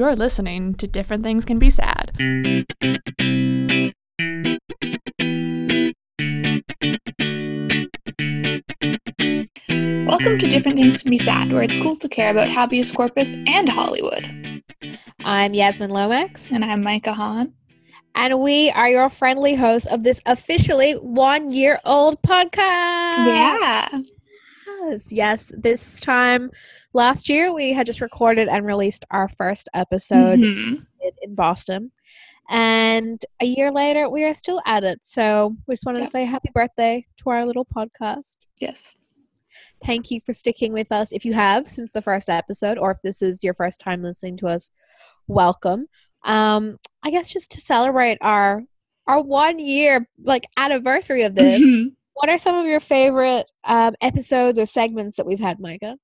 You're listening to Different Things Can Be Sad. Welcome to Different Things Can Be Sad, where it's cool to care about habeas corpus and Hollywood. I'm Yasmin Lomax. And I'm Micah Hahn. And we are your friendly hosts of this officially one year old podcast. Yeah. Yes, yes. This time last year, we had just recorded and released our first episode Mhm. in Boston. And a year later, we are still at it. So we just wanted Yep. to say happy birthday to our little podcast. Yes. Thank you for sticking with us. If you have since the first episode, or if this is your first time listening to us, welcome. Um, I guess just to celebrate our our one year like anniversary of this, Mhm. What are some of your favorite um, episodes or segments that we've had, Micah?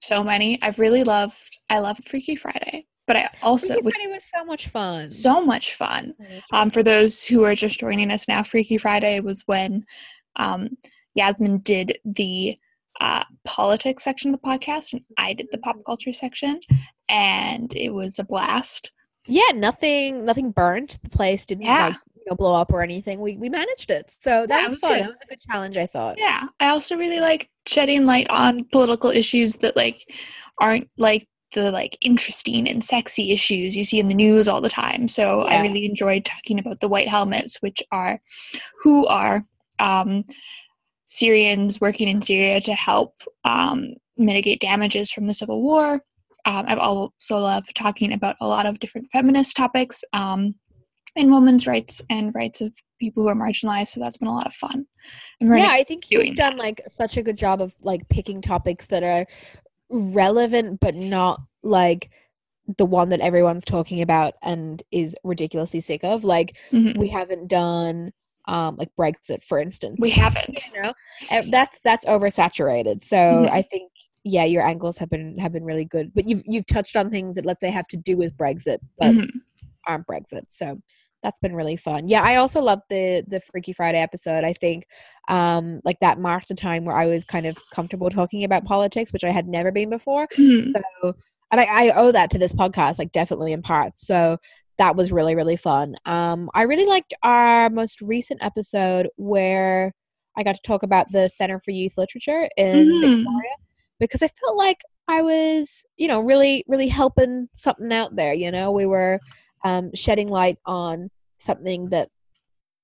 so many. I've really loved. I love Freaky Friday, but I also Freaky Friday was so much fun. so much fun. Um, for those who are just joining us now, Freaky Friday was when um, Yasmin did the uh, politics section of the podcast, and I did the pop culture section, and it was a blast. yeah, nothing nothing burnt. The place didn't Yeah. like know blow up or anything. We we managed it, so that Yeah, was, was fun. good. That was a good challenge, I thought. Yeah, I also really like shedding light on political issues that like aren't like the like interesting and sexy issues you see in the news all the time. So I really enjoyed talking about the White Helmets, which are who are um, Syrians working in Syria to help um, mitigate damages from the civil war. Um, I've also loved talking about a lot of different feminist topics um, and women's rights and rights of people who are marginalized. So that's been a lot of fun. Yeah, I think you've done like such a good job of like picking topics that are relevant but not like the one that everyone's talking about and is ridiculously sick of. Like Mhm. we haven't done um like Brexit for instance. We haven't. you know Uh, that's that's oversaturated. So Mhm. I think yeah, your angles have been have been really good. But you've you've touched on things that let's say have to do with Brexit but Mhm. aren't Brexit. So that's been really fun. Yeah, I also loved the the Freaky Friday episode. I think um like that marked a time where I was kind of comfortable talking about politics, which I had never been before. Mhm. So and I, I owe that to this podcast, like definitely in part. So that was really, really fun. Um I really liked our most recent episode where I got to talk about the Center for Youth Literature in Mhm. Victoria because I felt like I was, you know, really, really helping something out there. You know, we were um, shedding light on something that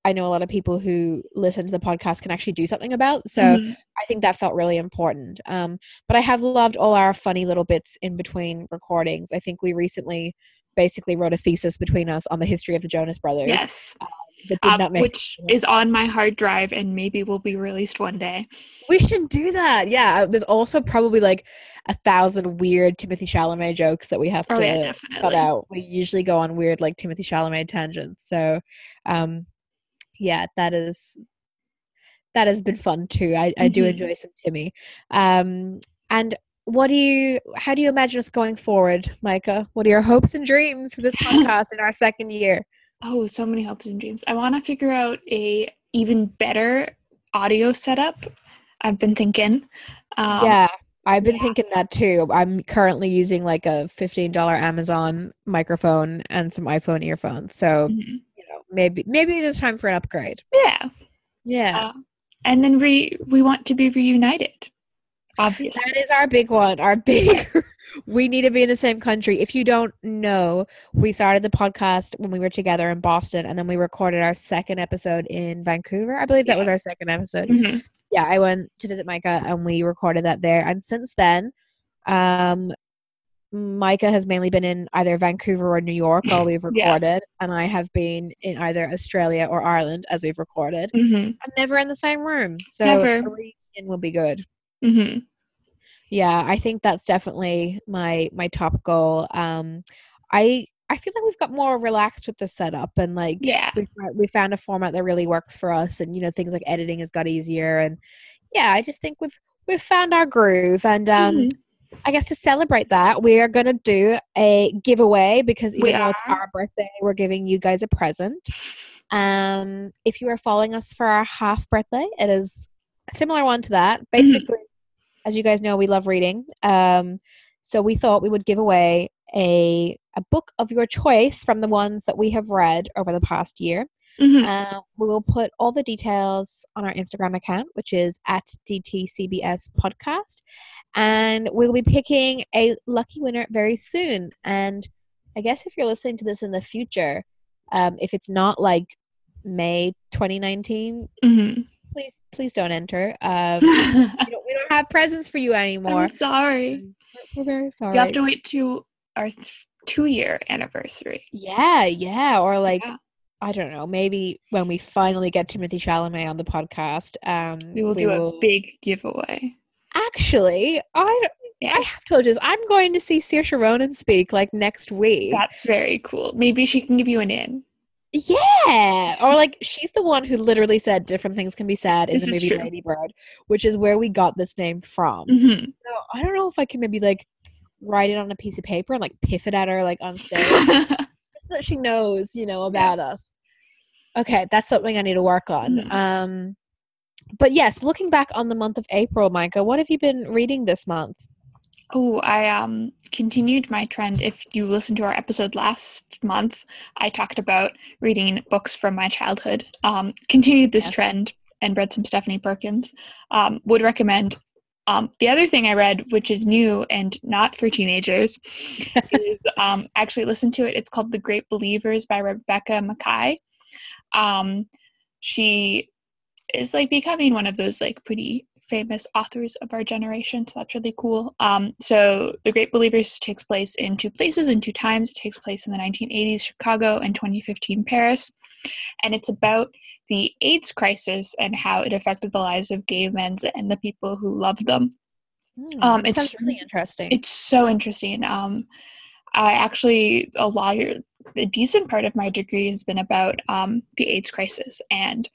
I know a lot of people who listen to the podcast can actually do something about. So Mhm. I think that felt really important. Um, but I have loved all our funny little bits in between recordings. I think we recently basically wrote a thesis between us on the history of the Jonas Brothers. yes, did Um, which is on my hard drive and maybe will be released one day. We should do that. Yeah. There's also probably like a thousand weird Timothée Chalamet jokes that we have Oh to yeah, cut out. We usually go on weird like Timothée Chalamet tangents. So um yeah, that is that has been fun too. I, I do Mhm. enjoy some Timmy. Um and what do you how do you imagine us going forward, Micah? What are your hopes and dreams for this podcast in our second year? Oh, so many hopes and dreams. I want to figure out a even better audio setup. I've been thinking. Um, yeah. I've been yeah. thinking that too. I'm currently using like a $15 Amazon microphone and some iPhone earphones. So, mhm. you know, maybe maybe it's time for an upgrade. Yeah, Yeah. Uh, and then we we want to be reunited. Obviously, that is our big one. Our big we need to be in the same country. If you don't know, we started the podcast when we were together in Boston and then we recorded our second episode in Vancouver. I believe that was our second episode. Mhm. yeah, I went to visit Micah and we recorded that there. And since then, um, Micah has mainly been in either Vancouver or New York while we've Yeah. recorded, and I have been in either Australia or Ireland as we've recorded. Mhm. I'm never in the same room, so Never. a reunion will be good. Mhm. Yeah, I think that's definitely my my top goal. Um, I I feel like we've got more relaxed with the setup and like Yeah. we found- we found a format that really works for us and you know things like editing has got easier and yeah i just think we've we've found our groove and um Mhm. i guess to celebrate that we are going to do a giveaway because even We though it's our birthday we're giving you guys a present um if you are following us for our half birthday it is a similar one to that Mm-hmm. As you guys know we love reading um so we thought we would give away a a book of your choice from the ones that we have read over the past year. Mhm. Uh, we will put all the details on our Instagram account, which is at DTCBS Podcast. And we'll be picking a lucky winner very soon. And I guess if you're listening to this in the future, um, if it's not like May 2019, Mhm. please please don't enter. Um, we, don't, have presents for you anymore. I'm sorry. We're very sorry. You have to wait to our th- two year anniversary. yeah, yeah, or like Yeah. I don't know, maybe when we finally get Timothée Chalamet on the podcast, um, We will do a big giveaway. Actually, I don't- Yeah. I have told you this. I'm going to see Saoirse Ronan speak like next week. That's very cool. Maybe she can give you an in. Yeah, or like she's the one who literally said different things can be said in This the movie. Lady Bird, which is where we got this name from. hmm So I don't know if I can maybe like write it on a piece of paper and like piff it at her like on stage, just so that she knows, you know, about us. Okay, that's something I need to work on. Mhm. Um, but yes, looking back on the month of April, Micah, what have you been reading this month? Oh, I um continued my trend. If you listened to our episode last month, I talked about reading books from my childhood. Um, continued this Yes. trend and read some Stephanie Perkins. Um, would recommend. Um, the other thing I read, which is new and not for teenagers, is um, actually listen to it. It's called The Great Believers by Rebecca Makkai. Um, she is like becoming one of those like pretty famous authors of our generation so that's really cool. Um, so the great believers takes place in two places in two times. It takes place in the 1980s chicago and 2015 paris. And it's about the aids crisis and how it affected the lives of gay men and the people who loved them. Hmm, Um, it's- sounds really interesting. it's so interesting. Um, i actually a lot a decent part of my degree has been about um, the aids crisis and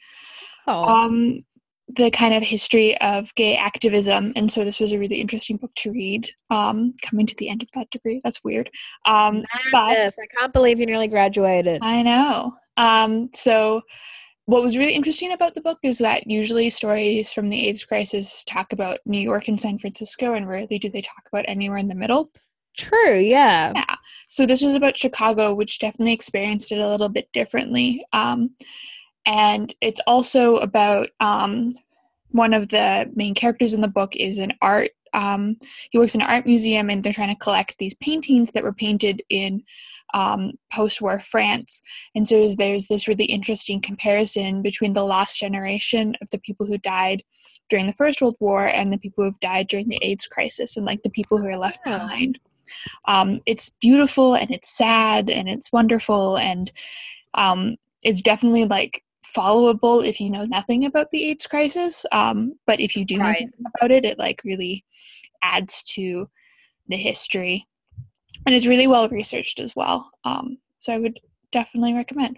oh, um, the kind of history of gay activism. And so this was a really interesting book to read. Um, coming to the end of that degree, that's weird. Um, but! I can't believe you nearly graduated. I know. Um, so what was really interesting about the book is that usually stories from the AIDS crisis talk about New York and San Francisco, and rarely do they talk about anywhere in the middle. True. Yeah. Yeah. So this was about Chicago, which definitely experienced it a little bit differently. Um, and it's also about um, one of the main characters in the book is an art. Um, he works in an art museum, and they're trying to collect these paintings that were painted in um, post-war France. And so there's this really interesting comparison between the last generation of the people who died during the First World War and the people who've died during the AIDS crisis, and like the people who are left Yeah. behind um, it's beautiful and it's sad and it's wonderful and um, it's definitely like followable if you know nothing about the AIDS crisis. Um, but if you do know something about it, it like really adds to the history, and it's really well researched as well. Um, so I would definitely recommend.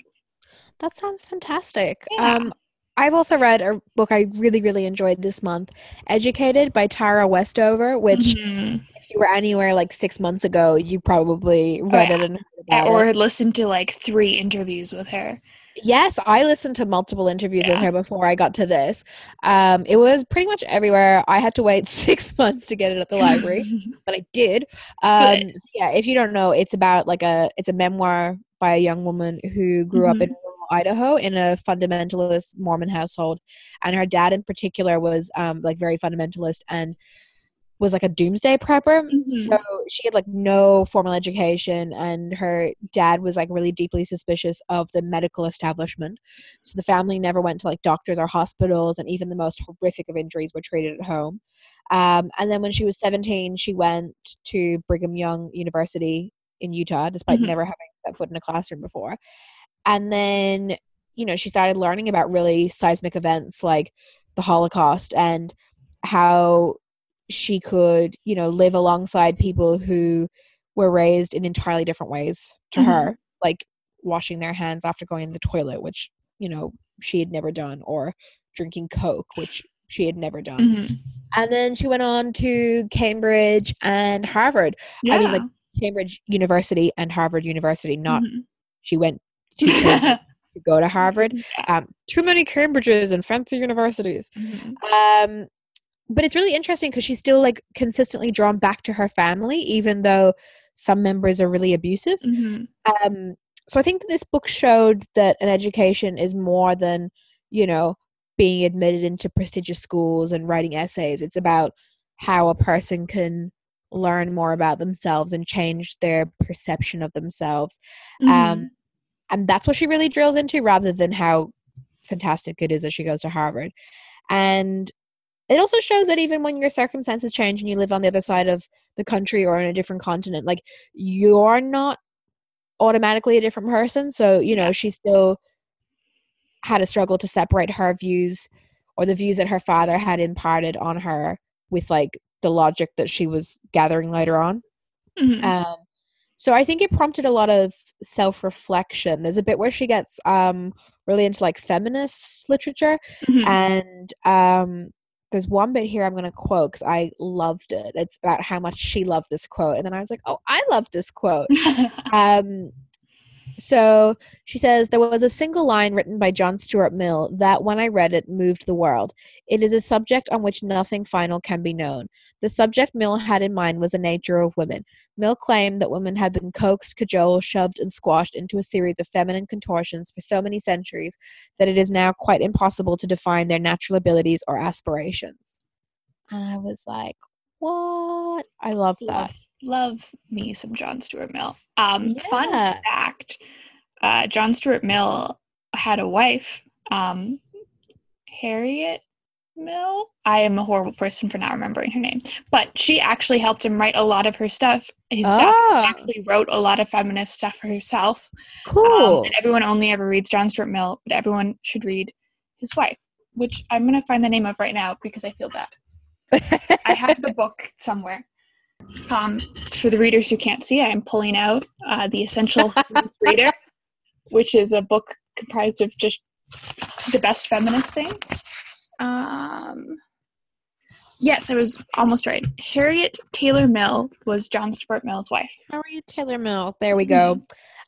That sounds fantastic. Yeah. Um, I've also read a book I really, really enjoyed this month, Educated by Tara Westover, which Mhm. if you were anywhere like six months ago, you probably read yeah. it and heard about or it. listened to like three interviews with her. Yes, I listened to multiple interviews with her before I got to this. Um, it was pretty much everywhere. I had to wait six months to get it at the library, but I did. Um, so yeah, if you don't know, it's about like a it's a memoir by a young woman who grew up Mm-hmm. in rural Idaho in a fundamentalist Mormon household, and her dad in particular was um, like very fundamentalist and was like a doomsday prepper. Mhm. So she had like no formal education, and her dad was like really deeply suspicious of the medical establishment. So the family never went to like doctors or hospitals, and even the most horrific of injuries were treated at home. Um, and then when she was 17, she went to Brigham Young University in Utah, despite Mhm. never having set foot in a classroom before. And then, you know, she started learning about really seismic events like the Holocaust and how she could, you know, live alongside people who were raised in entirely different ways to Mhm. her, like washing their hands after going in the toilet, which, you know, she had never done, or drinking Coke, which she had never done. Mhm. And then she went on to Cambridge and Harvard. I mean, like, Cambridge University and Harvard University, not Mhm. she went to, to go to Harvard. Um, too many Cambridges and fancy universities. Mhm. Um, but it's really interesting because she's still like consistently drawn back to her family, even though some members are really abusive. Mhm. Um, so I think that this book showed that an education is more than, you know, being admitted into prestigious schools and writing essays. It's about how a person can learn more about themselves and change their perception of themselves. Mhm. Um, and that's what she really drills into rather than how fantastic it is that she goes to Harvard. And it also shows that even when your circumstances change and you live on the other side of the country or in a different continent, like you're not automatically a different person. So, you know, she still had a struggle to separate her views or the views that her father had imparted on her with like the logic that she was gathering later on. Mhm. Um, so I think it prompted a lot of self reflection. There's a bit where she gets um, really into like feminist literature, Mhm. and um, there's one bit here I'm going to quote because I loved it. It's about how much she loved this quote, and then I was like, oh, I love this quote. Um, so she says there was a single line written by John Stuart Mill that, when I read it, moved the world. It is a subject on which nothing final can be known. The subject Mill had in mind was the nature of women. Mill claimed that women had been coaxed, cajoled, shoved, and squashed into a series of feminine contortions for so many centuries that it is now quite impossible to define their natural abilities or aspirations. And I was like, what? I love that. Love, me some John Stuart Mill. Um, Fun Yeah. fact: uh, John Stuart Mill had a wife, um, Harriet Mill. I am a horrible person for not remembering her name, but she actually helped him write a lot of her stuff. His stuff. Oh, Actually, wrote a lot of feminist stuff for herself. Um, cool. and everyone only ever reads John Stuart Mill, but everyone should read his wife, which I'm gonna find the name of right now because I feel bad. I have the book somewhere. Um, for the readers who can't see, I am pulling out uh, the Essential Feminist Reader, which is a book comprised of just the best feminist things. Um, yes, I was almost right. Harriet Taylor Mill was John Stuart Mill's wife. Harriet Taylor Mill. There we go.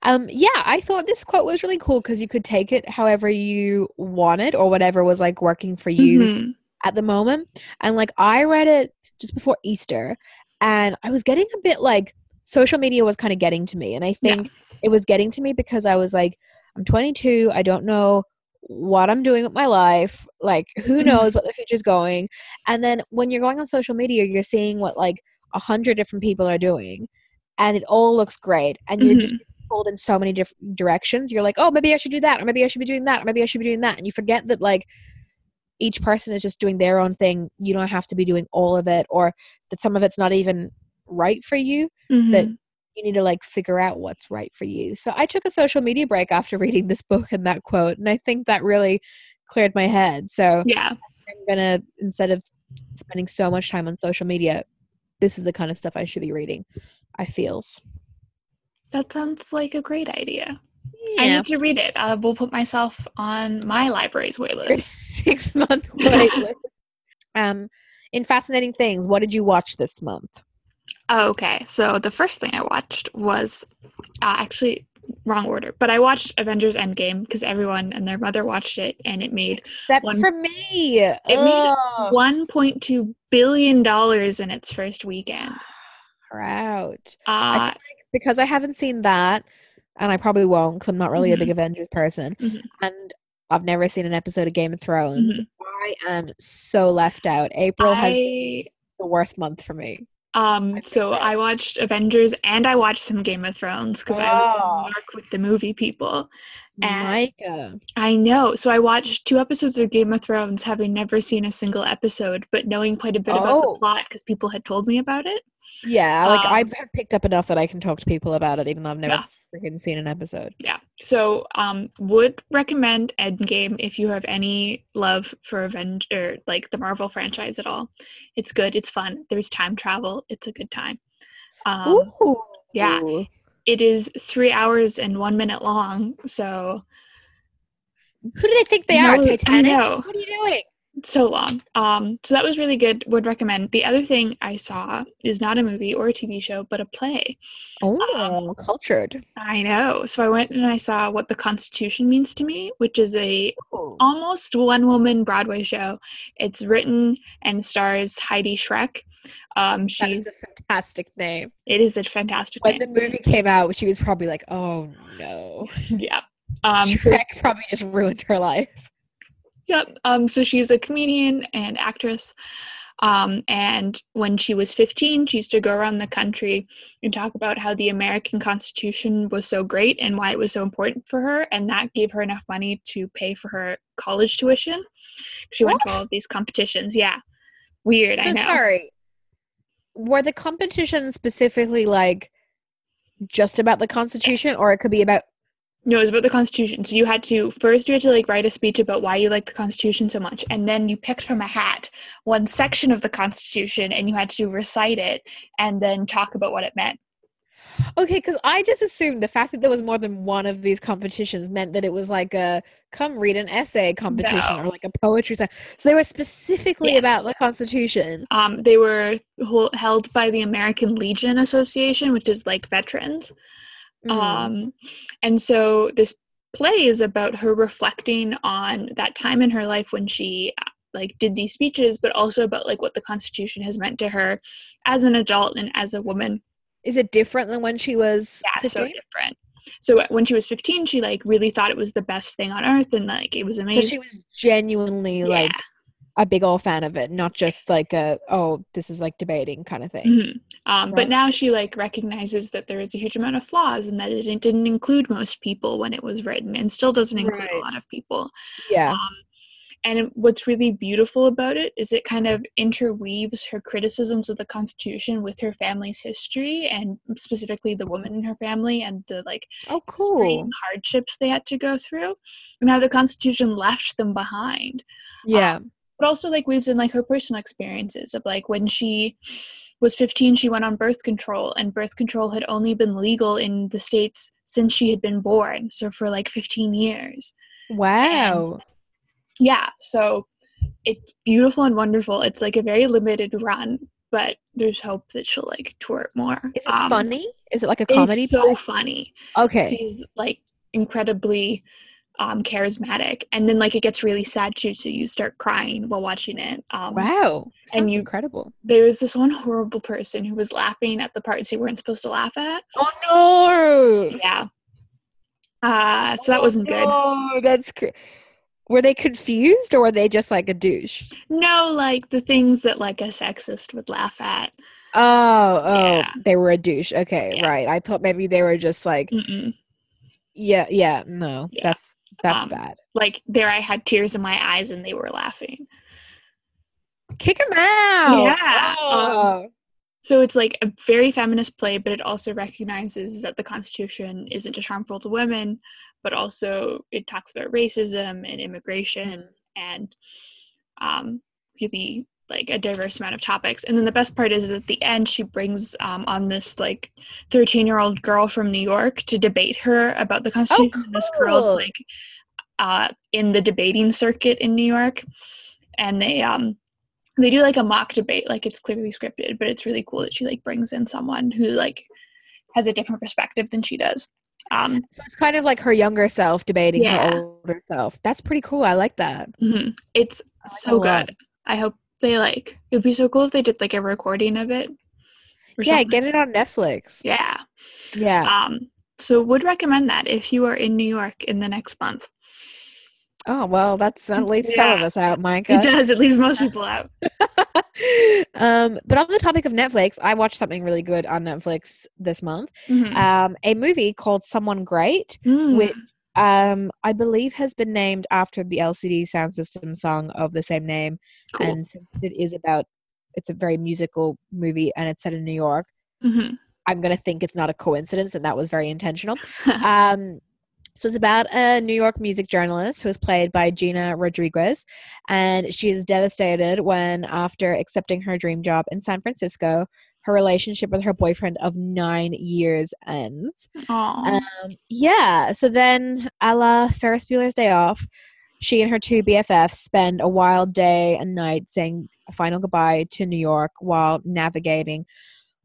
Um, yeah, I thought this quote was really cool because you could take it however you wanted or whatever was like working for you Mhm. at the moment. And like I read it just before Easter and I was getting a bit like social media was kind of getting to me. And I Yeah. think it was getting to me because I was like, I'm 22, I don't know what I'm doing with my life. Like, who Mhm. knows what the future's going? And then when you're going on social media, you're seeing what like a hundred different people are doing, and it all looks great, and you're just pulled in so many different directions. You're like, oh, maybe I should do that, or maybe I should be doing that, or maybe I should be doing that, and you forget that like each person is just doing their own thing. You don't have to be doing all of it, or that some of it's not even right for you. That Mhm. you need to like figure out what's right for you. So I took a social media break after reading this book and that quote, and I think that really cleared my head. So Yeah. I'm gonna instead of spending so much time on social media, this is the kind of stuff I should be reading. I feels. That sounds like a great idea. I need to read it. I will put myself on my library's waitlist. six month wait list. Um, in fascinating things, what did you watch this month? Okay, so the first thing I watched was uh, actually wrong order, but I watched Avengers Endgame because everyone and their mother watched it, and it made Except One- for me. It made 1.2 billion dollars in its first weekend. Out. Uh, because I haven't seen that, and I probably won't because I'm not really a big Mhm. Avengers person, Mhm. and I've never seen an episode of Game of Thrones. Mhm. I am so left out. April has I the worst month for me. um I so forget. I watched Avengers and I watched some Game of Thrones because I Oh. work with the movie people. And- Micah. I know. So I watched two episodes of Game of Thrones, having never seen a single episode, but knowing quite a bit about Oh. the plot because people had told me about it. Yeah, like I Um, have picked up enough that I can talk to people about it, even though I've never Yeah. freaking seen an episode. Yeah. So um would recommend Endgame if you have any love for Avenger like the Marvel franchise at all. It's good, it's fun. There's time travel. It's a good time. Um Ooh. yeah. it is three hours and one minute long, so Who do they think they No, are? I Titanic? know. What are you doing? So long. Um, so that was really good. Would recommend. The other thing I saw is not a movie or a TV show, but a play. Oh, cultured. I know. So I went and I saw What the Constitution Means to Me, which is a Ooh. almost one woman Broadway show. It's written and stars Heidi Schreck, Um, That she is a fantastic name. it is a fantastic When name. the movie came out, she was probably like, "Oh no." yeah. Um, so Shrek probably just ruined her life. Yep. Um, so she's a comedian and actress. Um, and when she was 15, she used to go around the country and talk about how the American Constitution was so great and why it was so important for her. And that gave her enough money to pay for her college tuition. She went to all of these competitions. Yeah. Weird, I So know. sorry. Were the competitions specifically like just about the Constitution, Yes. or it could be about? No, it was about the Constitution. So you had to first you had to like write a speech about why you like the Constitution so much, and then you picked from a hat one section of the Constitution and you had to recite it and then talk about what it meant. Okay, because I just assumed the fact that there was more than one of these competitions meant that it was like a come read an essay competition No. or like a poetry. So so they were specifically Yes. about the Constitution. Um, they were held by the American Legion Association, which is like veterans. Mm. Um, and so this play is about her reflecting on that time in her life when she uh, like did these speeches, but also about like what the Constitution has meant to her as an adult and as a woman. Is it different than when she was? Yeah, so different. So when she was 15, she like really thought it was the best thing on earth and like it was So amazing. she was genuinely Yeah. like a big old fan of it, not just like a oh this is like debating kind of thing. Mhm. Um, Right. But now she like recognizes that there is a huge amount of flaws and that it didn't- include most people when it was written, and still doesn't include a lot of people. Yeah. Um, and what's really beautiful about it is it kind of interweaves her criticisms of the Constitution with her family's history, and specifically the woman in her family and the like Oh, cool. hardships they had to go through, and how the Constitution left them behind Yeah. But also like weaves in like her personal experiences of like when she was 15 she went on birth control and birth control had only been legal in the states since she had been born so for like 15 years wow. yeah so it's beautiful and wonderful it's like a very limited run but there's hope that she'll like tour it more Is it Um, funny? Is it like a comedy it's so play? funny okay. he's like incredibly um charismatic and then like it gets really sad too so you start crying while watching it um Wow. and Sounds you- incredible. there was this one horrible person who was laughing at the parts you weren't supposed to laugh at. Oh no. Yeah. Uh, so that wasn't good. Oh, that's cr- Were they confused or were they just like a douche? No, like the things that like a sexist would laugh at. Oh, oh, Yeah. they were a douche. Okay, Yeah. right. I thought maybe they were just like, Mm-mm. yeah, yeah, no, Yeah. that's that's Um, bad. Like there, I had tears in my eyes and they were laughing. Kick him out. Yeah, Oh. So it's like a very feminist play, but it also recognizes that the Constitution isn't just harmful to women, but also it talks about racism and immigration and um, really like a diverse amount of topics. And then the best part is is at the end, she brings um, on this like 13 year old girl from New York to debate her about the Constitution. And This girl's cool. like uh, in the debating circuit in New York, and they um they do like a mock debate, like it's clearly scripted, but it's really cool that she like brings in someone who like has a different perspective than she does. Um, So it's kind of like her younger self debating Yeah. her older self. That's pretty cool. I like that. mhm. It's like so lot. good. I hope they like. It would be so cool if they did like a recording of it. Yeah, something. get it on Netflix. Yeah. Yeah. Um, so would recommend that if you are in New York in the next month. Oh well, that's that leaves some of us out, Micah. It does. It leaves most people out. um, but on the topic of Netflix, I watched something really good on Netflix this month. Mhm. Um, a movie called Someone Great, Mm. which um, I believe has been named after the LCD Sound System song of the same name. cool. And it is about, it's a very musical movie and it's set in New York. Mhm. I'm gonna think it's not a coincidence, and that was very intentional. um, so it's about a New York music journalist who is played by Gina Rodriguez, and she is devastated when, after accepting her dream job in San Francisco, her relationship with her boyfriend of nine years ends. Um, yeah, so then, a la Ferris Bueller's Day Off, she and her two BFFs spend a wild day and night saying a final goodbye to New York while navigating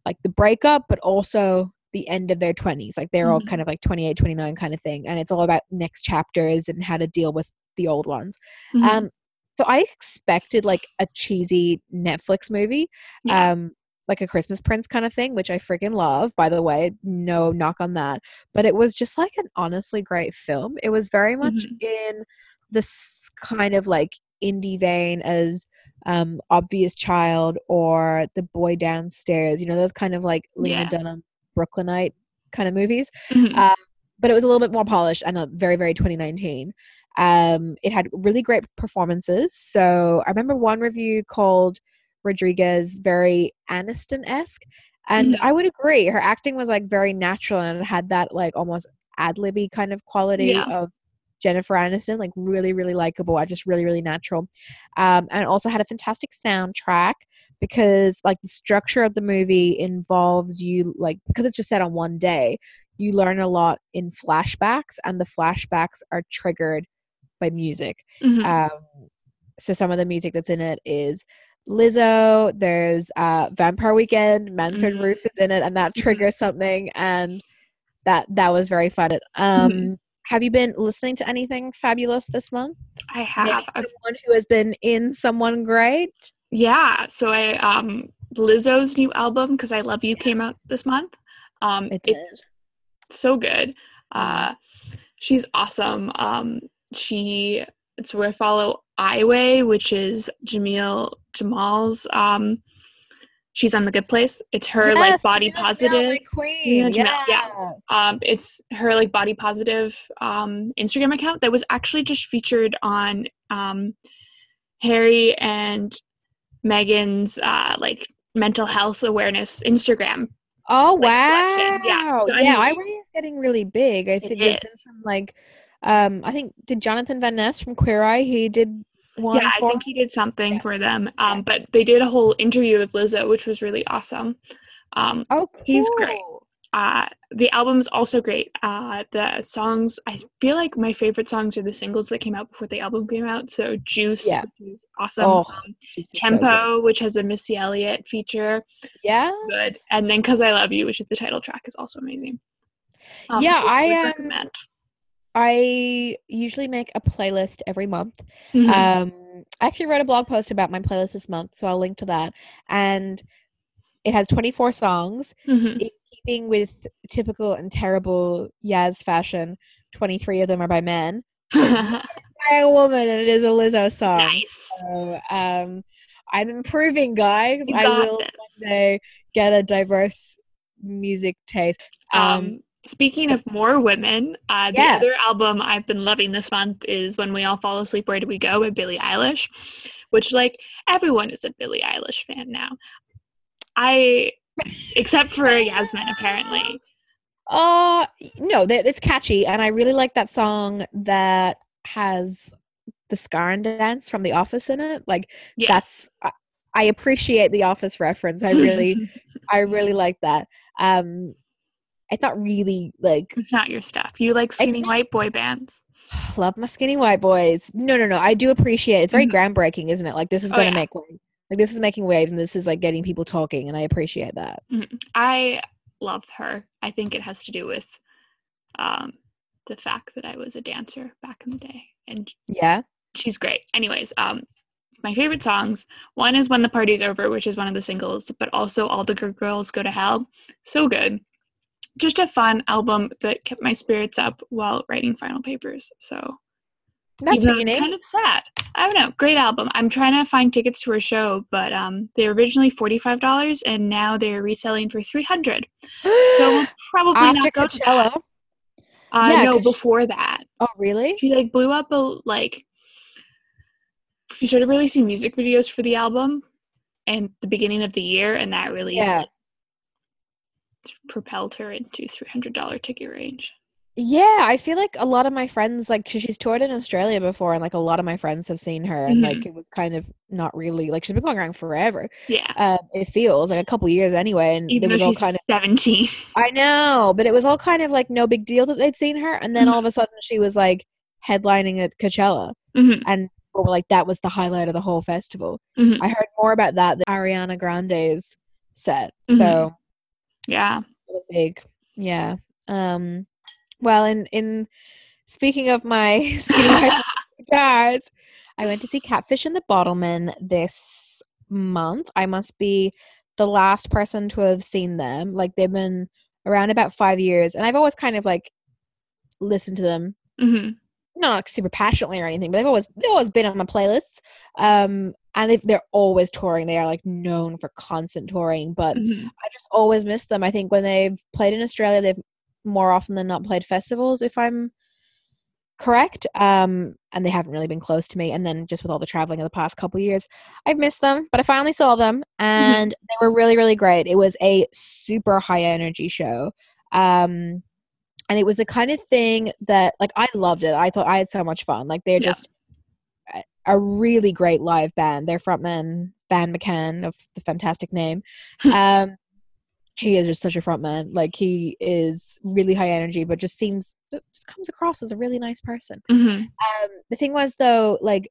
like the breakup, but also the end of their 20s. Like they're all Mhm. kind of like 28, 29 kind of thing. And it's all about next chapters and how to deal with the old ones. Mhm. Um, so I expected like a cheesy Netflix movie, Yeah. um, like a Christmas Prince kind of thing, which I freaking love. By the way, no knock on that, but it was just like an honestly great film. It was very much Mhm. in this kind of like indie vein as um, Obvious Child or The Boy Downstairs. You know those kind of like Lena Yeah. Dunham Brooklynite kind of movies Mhm. uh, but it was a little bit more polished and uh, very very 2019 um, it had really great performances so i remember one review called rodriguez very aniston-esque and Mhm. i would agree her acting was like very natural and it had that like almost ad-libby kind of quality Yeah. of jennifer aniston like really really likable I just really really natural um, and also had a fantastic soundtrack because like the structure of the movie involves you like because it's just set on one day you learn a lot in flashbacks and the flashbacks are triggered by music Mhm. um, so some of the music that's in it is lizzo there's uh vampire weekend mansard Mhm. roof is in it and that Mhm. triggers something and that that was very fun um Mhm. Have you been listening to anything fabulous this month I have. Someone who has been in someone great Yeah, so I um Lizzo's new album because I Love You came out this month. Um it it's so good. Uh she's awesome. Um she it's where I follow I Weigh, which is Jamil Jamal's um she's on the good place. It's her like body positive. queen. Jamil, yeah. yes. um it's her like body positive um instagram account that was actually just featured on um harry and Meghan's uh like mental health awareness instagram Oh like, wow! selection. Yeah, so yeah, anyways- I Weigh is getting really big. I think there's been some like, um, I think did Jonathan Van Ness from Queer Eye? He did one. yeah i think he did something Yeah. for them um but they did a whole interview with lizzo which was really awesome um Oh, cool. he's great. uh the album's also great uh the songs i feel like my favorite songs are the singles that came out before the album came out so juice Yeah. which is awesome Oh, um, just so tempo which has a missy elliott feature. Yeah. good and then cause i love you which is the title track is also amazing Um, Yeah, so I, would um, recommend I usually make a playlist every month. Mhm. Um, I actually wrote a blog post about my playlist this month, so I'll link to that. And it has 24 songs. Mhm. in keeping with typical and terrible Yaz fashion, 23 of them are by men. By a woman, and it is a Lizzo song. nice So, um, I'm improving, guys. I will this. one day get a diverse music taste. Um, Um, speaking of more women, uh, the Yes. other album I've been loving this month is "When We All Fall Asleep, Where Do We Go" by Billie Eilish, which like everyone is a Billie Eilish fan now. I, except for Yasmin, apparently. Uh no, that it's catchy, and I really like that song that has the Scarn dance from The Office in it. Like Yes. that's I, I appreciate the Office reference. I really, I really like that. Um, it's not really like it's not your stuff. You like skinny not- white boy bands. love my skinny white boys. No, no, no. I do appreciate. It's very Mhm. groundbreaking, isn't it? Like this is Oh, going to yeah. make waves. Like this is making waves, and this is like getting people talking, and I appreciate that. I love her. I think it has to do with um, the fact that I was a dancer back in the day, and Yeah. she's great. Anyways, um, my favorite songs. One is "When the Party's Over," which is one of the singles, but also "All the Good Girls Go to Hell." So good. Just a fun album that kept my spirits up while writing final papers. So That's even it's kind of sad. I don't know. Great album. I'm trying to find tickets to her show, but um, they were originally forty five dollars, and now they're reselling for three hundred. So we'll probably After not go to that. Uh, Yeah, no, 'cause she- before that, Oh, really? she like blew up a like. She started releasing music videos for the album, and the beginning of the year, and that really Yeah. Propelled her into three hundred dollar ticket range. Yeah, I feel like a lot of my friends, like, 'cause she's toured in Australia before, and like a lot of my friends have seen her, and like it was kind of not really like she's been going around forever. Yeah, Um, it feels like a couple years anyway, and even it was all she's kind of seventeen. I know, but it was all kind of like no big deal that they'd seen her, and then all of Mm-hmm. a sudden she was like headlining at Coachella, Mhm, and we were like that was the highlight of the whole festival. mhm. I heard more about that than Ariana Grande's set, so Yeah. big. Yeah. Um. Well, in in speaking of my guitars, I went to see Catfish and the Bottlemen this month. I must be the last person to have seen them. Like they've been around about five years, and I've always kind of like listened to them. hmm Not like, super passionately or anything, but they've always they've always been on my playlists. Um, and they've, they're always touring. They are like known for constant touring, but hmm I just always miss them. I think when they've played in Australia, they've more often than not played festivals, if I'm correct. Um, and they haven't really been close to me. And then just with all the traveling of the past couple years, I've missed them. But I finally saw them, and they were really, really great. It was a super high energy show. Um, and it was the kind of thing that, like, I loved it. I thought I had so much fun. Like, they're Yeah. just a- really great live band. Their frontman, Van McCann, of the fantastic name. um, he is just such a frontman. Like he is really high energy, but just seems just comes across as a really nice person. hmm Um, the thing was though, like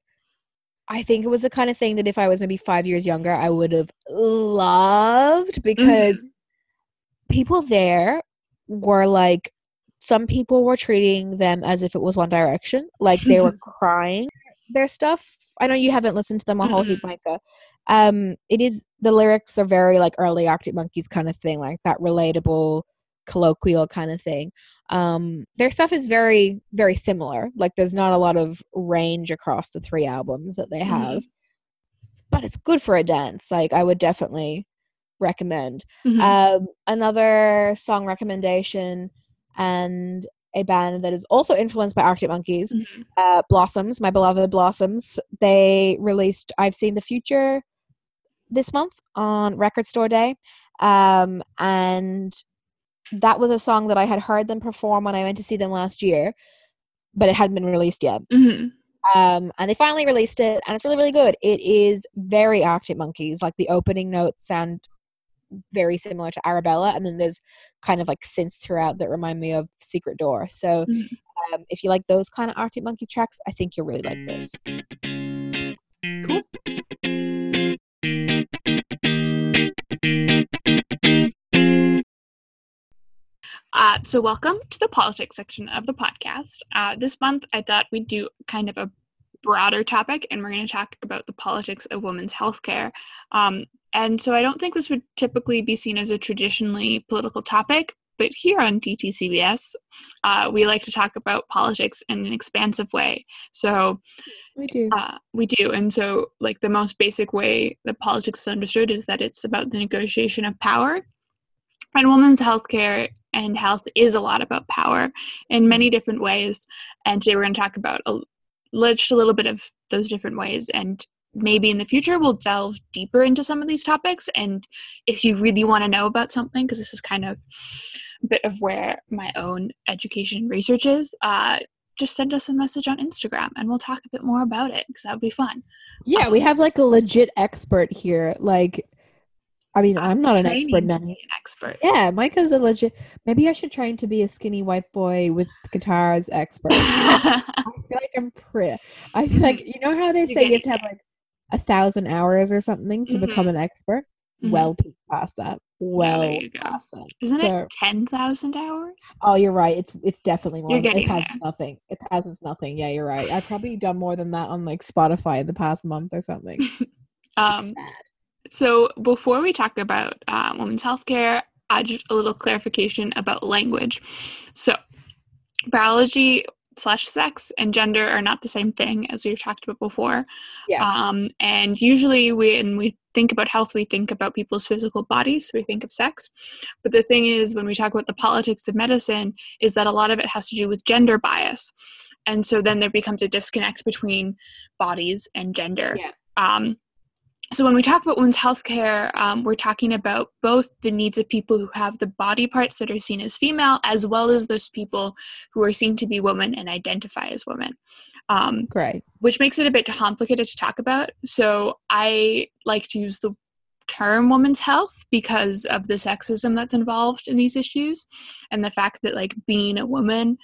I think it was the kind of thing that if I was maybe five years younger, I would have loved because people there were like some people were treating them as if it was One Direction, like they were crying their stuff. I know you haven't listened to them a whole heap, Micah. Um, it is the lyrics are very like early Arctic Monkeys kind of thing, like that relatable, colloquial kind of thing. Um, their stuff is very, very similar. Like there's not a lot of range across the three albums that they Mhm. have, but it's good for a dance. Like I would definitely recommend. Mhm. Um, another song recommendation and a band that is also influenced by Arctic Monkeys, Mhm. uh, Blossoms, my beloved Blossoms. They released I've Seen the Future this month on Record Store Day. Um, and that was a song that I had heard them perform when I went to see them last year, but it hadn't been released yet. Mhm. Um, and they finally released it, and it's really, really good. It is very Arctic Monkeys. Like the opening notes sound very similar to Arabella, and then there's kind of like synths throughout that remind me of Secret Door. So, Mhm. um, if you like those kind of Arctic Monkey tracks, I think you'll really like this. Cool. Uh, so, welcome to the politics section of the podcast. Uh, this month, I thought we'd do kind of a broader topic, and we're going to talk about the politics of women's healthcare. Um, and so, I don't think this would typically be seen as a traditionally political topic, but here on DTCBS, uh, we like to talk about politics in an expansive way. So, We do. uh, we do. And so, like, the most basic way that politics is understood is that it's about the negotiation of power. And women's healthcare and health is a lot about power in many different ways. And today we're going to talk about a, just a little bit of those different ways. And maybe in the future we'll delve deeper into some of these topics. And if you really want to know about something, because this is kind of a bit of where my own education research is, uh, just send us a message on Instagram and we'll talk a bit more about it because that would be fun. Yeah, we have like a legit expert here. Like, I mean, I'm not an expert now. be an expert. Yeah, Micah's a legit. Maybe I should train to be a skinny white boy with guitars expert. I feel like I'm pretty. I feel like you know how they say you have to have like a thousand hours or something to become an expert. Mhm. Well, past that. Well, past that. Isn't So- it 10,000 hours? Oh, you're right. It's it's definitely more. It has there. nothing. It has nothing. Yeah, you're right. I've probably done more than that on like Spotify in the past month or something. Um, so before we talk about uh, women's healthcare, uh, just a little clarification about language. So biology slash sex and gender are not the same thing as we've talked about before. Yeah. Um, and usually when we think about health, we think about people's physical bodies. We think of sex. But the thing is, when we talk about the politics of medicine, is that a lot of it has to do with gender bias. And so then there becomes a disconnect between bodies and gender. Yeah. Um, so when we talk about women's healthcare, um, we're talking about both the needs of people who have the body parts that are seen as female, as well as those people who are seen to be women and identify as women. Um, Great. which makes it a bit complicated to talk about. So I like to use the term women's health because of the sexism that's involved in these issues and the fact that like being a woman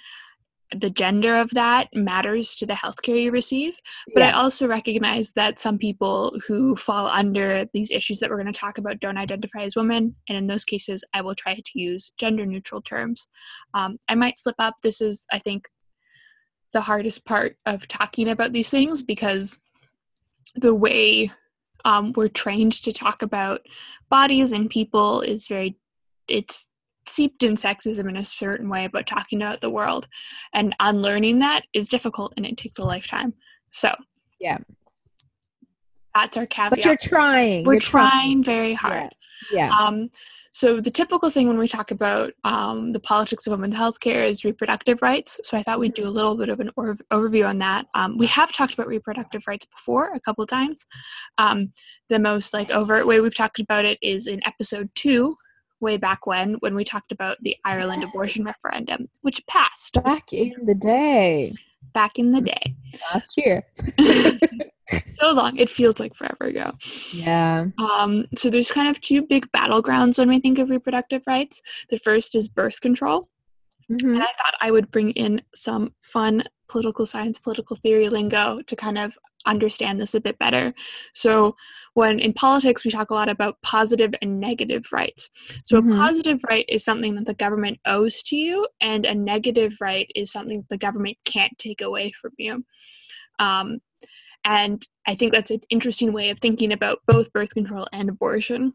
the gender of that matters to the healthcare you receive but i also recognize that some people who fall under these issues that we're going to talk about don't identify as women and in those cases i will try to use gender neutral terms. Um, i might slip up. This is i think the hardest part of talking about these things because the way um, we're trained to talk about bodies and people is very it's seeped in sexism in a certain way about talking about the world and unlearning that is difficult and it takes a lifetime so Yeah. that's our caveat But you're trying. we're you're trying very hard Yeah. um, so the typical thing when we talk about um, the politics of women's healthcare is reproductive rights. So I thought we'd do a little bit of an or- overview on that. Um, we have talked about reproductive rights before a couple times. Um, the most like overt way we've talked about it is in episode two, way back when, when we talked about the Ireland abortion referendum, which passed Back in the day, back in the day. last year. so long, it feels like forever ago. Yeah. Um, so there's kind of two big battlegrounds when we think of reproductive rights. The first is birth control. Mhm. And I thought I would bring in some fun political science, political theory lingo to kind of understand this a bit better. So, when in politics, we talk a lot about positive and negative rights. So, Mhm. a positive right is something that the government owes to you, and a negative right is something that the government can't take away from you. Um, and I think that's an interesting way of thinking about both birth control and abortion.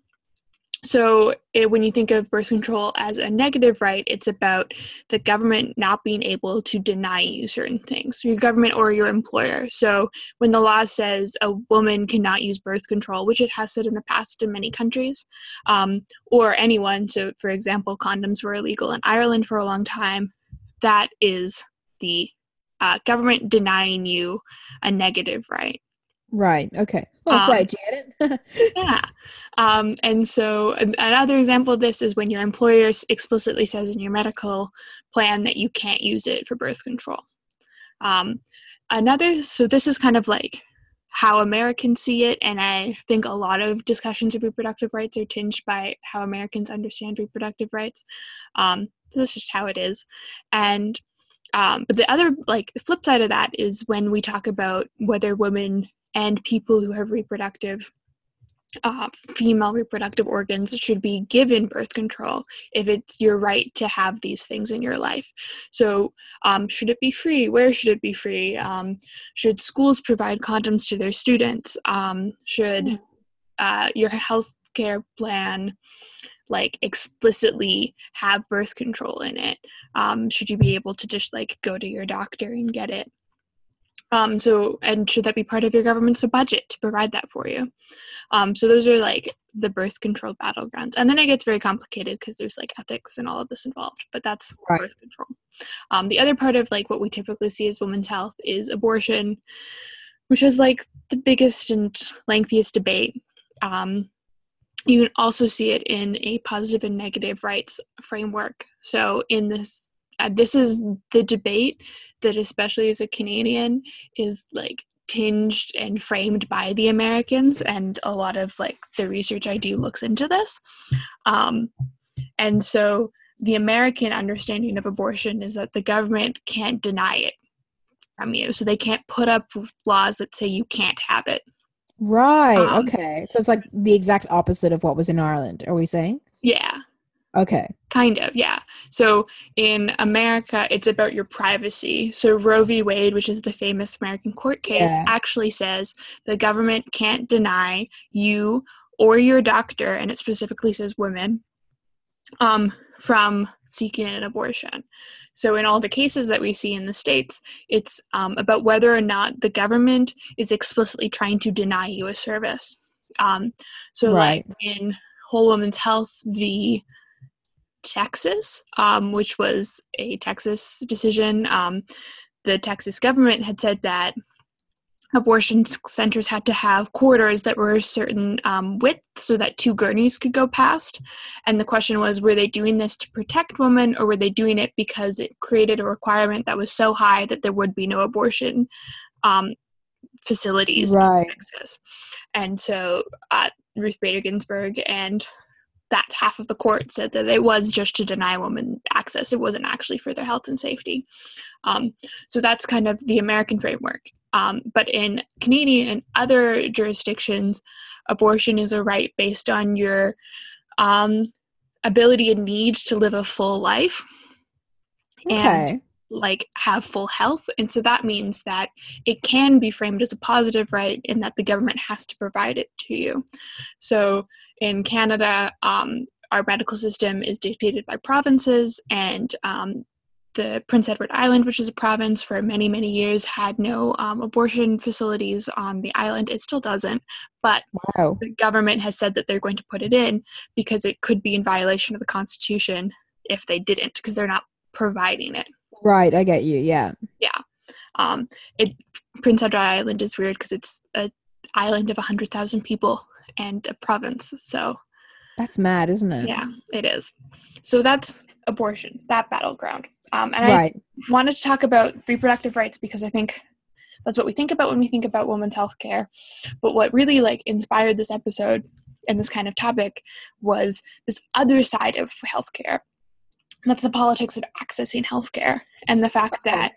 So, it, when you think of birth control as a negative right, it's about the government not being able to deny you certain things, your government or your employer. So, when the law says a woman cannot use birth control, which it has said in the past in many countries, um, or anyone, so for example, condoms were illegal in Ireland for a long time, that is the uh, government denying you a negative right. Right. Okay. Oh, Um, right. Do you get it? Yeah. Um, and so another example of this is when your employer explicitly says in your medical plan that you can't use it for birth control. Um, another, so this is kind of like how Americans see it, and I think a lot of discussions of reproductive rights are tinged by how Americans understand reproductive rights. Um, so that's just how it is. And um, but the other like flip side of that is when we talk about whether women and people who have reproductive uh, female reproductive organs should be given birth control if it's your right to have these things in your life. So, um, should it be free? Where should it be free? Um, should schools provide condoms to their students? Um, should uh, your health care plan like explicitly have birth control in it? Um, should you be able to just like go to your doctor and get it? Um, so, and should that be part of your government's budget to provide that for you? Um, so those are like the birth control battlegrounds, and then it gets very complicated because there's like ethics and all of this involved. But that's Right. birth control. Um, the other part of like what we typically see as women's health is abortion, which is like the biggest and lengthiest debate. Um, you can also see it in a positive and negative rights framework. So in this, this is the debate that, especially as a Canadian, is like tinged and framed by the Americans, and a lot of like the research I do looks into this. Um, and so the American understanding of abortion is that the government can't deny it from you, so they can't put up laws that say you can't have it. Right. um, okay. So it's like the exact opposite of what was in Ireland. Are we saying? Yeah, Okay. Kind of, yeah. So in America, it's about your privacy. So Roe v. Wade, which is the famous American court case, Yeah. actually says the government can't deny you or your doctor, and it specifically says women, um, from seeking an abortion. So in all the cases that we see in the states, it's um, about whether or not the government is explicitly trying to deny you a service. Um, so like in Whole Woman's Health v. Texas, um, which was a Texas decision. Um, the Texas government had said that abortion centers had to have corridors that were a certain um, width so that two gurneys could go past. And the question was were they doing this to protect women or were they doing it because it created a requirement that was so high that there would be no abortion um, facilities Right. in Texas? And so uh, Ruth Bader Ginsburg and that half of the court said that it was just to deny women access. It wasn't actually for their health and safety. Um, so that's kind of the American framework. Um, but in Canadian and other jurisdictions, abortion is a right based on your um, ability and need to live a full life. And Okay. Like have full health and so that means that it can be framed as a positive right in that the government has to provide it to you so in canada um, our medical system is dictated by provinces and um, the Prince Edward Island, which is a province for many, many years, had no um, abortion facilities on the island. It still doesn't, but Wow. the government has said that they're going to put it in because it could be in violation of the Constitution if they didn't, because they're not providing it. Right, I get you. Yeah. Yeah. Um, it Prince Edward Island is weird because it's a island of hundred thousand people and a province, so That's mad, isn't it? yeah, it is. So that's abortion, that battleground. Um, and I wanted to talk about reproductive rights because I think that's what we think about when we think about women's health care. But what really like inspired this episode and this kind of topic was this other side of healthcare. And that's the politics of accessing healthcare and the fact that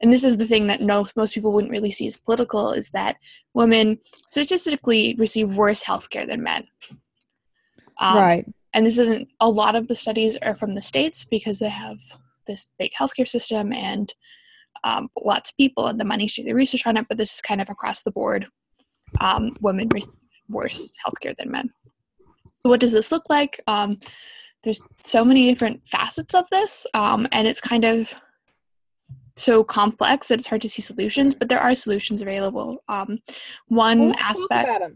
and this is the thing that no, most people wouldn't really see as political is that women statistically receive worse healthcare than men. Um, right. and this isn't a lot of the studies are from the states because they have this big healthcare system and um, lots of people and the money to do the research on it but this is kind of across the board um, women receive worse healthcare than men so what does this look like um, there's so many different facets of this um, and it's kind of so complex that it's hard to see solutions but there are solutions available um, one Well, let's talk aspect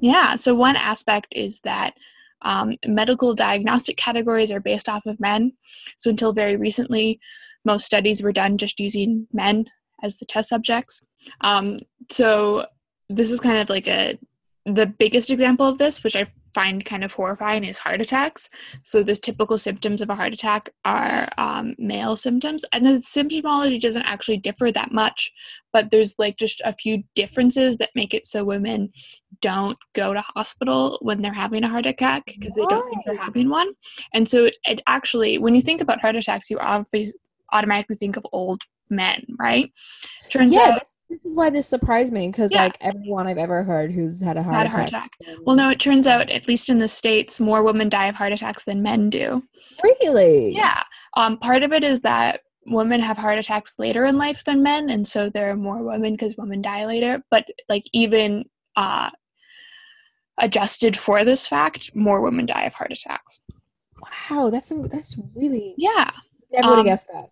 yeah, so one aspect is that um, medical diagnostic categories are based off of men. So until very recently, most studies were done just using men as the test subjects. Um, so this is kind of like a the biggest example of this, which I find kind of horrifying, is heart attacks. So the typical symptoms of a heart attack are um, male symptoms, and the symptomology doesn't actually differ that much. But there's like just a few differences that make it so women don't go to hospital when they're having a heart attack because they don't think they're having one. And so it, it actually, when you think about heart attacks, you obviously automatically think of old men, right? Turns Yeah, out this, is why this surprised me because Yeah. like everyone I've ever heard who's had a heart had a attack. heart attack. Well, no, it turns out, at least in the States, more women die of heart attacks than men do. Really? Yeah. Um, part of it is that women have heart attacks later in life than men, and so there are more women because women die later. But, like, even uh, adjusted for this fact, more women die of heart attacks. Wow, that's that's really Yeah. never would have Um, guessed that.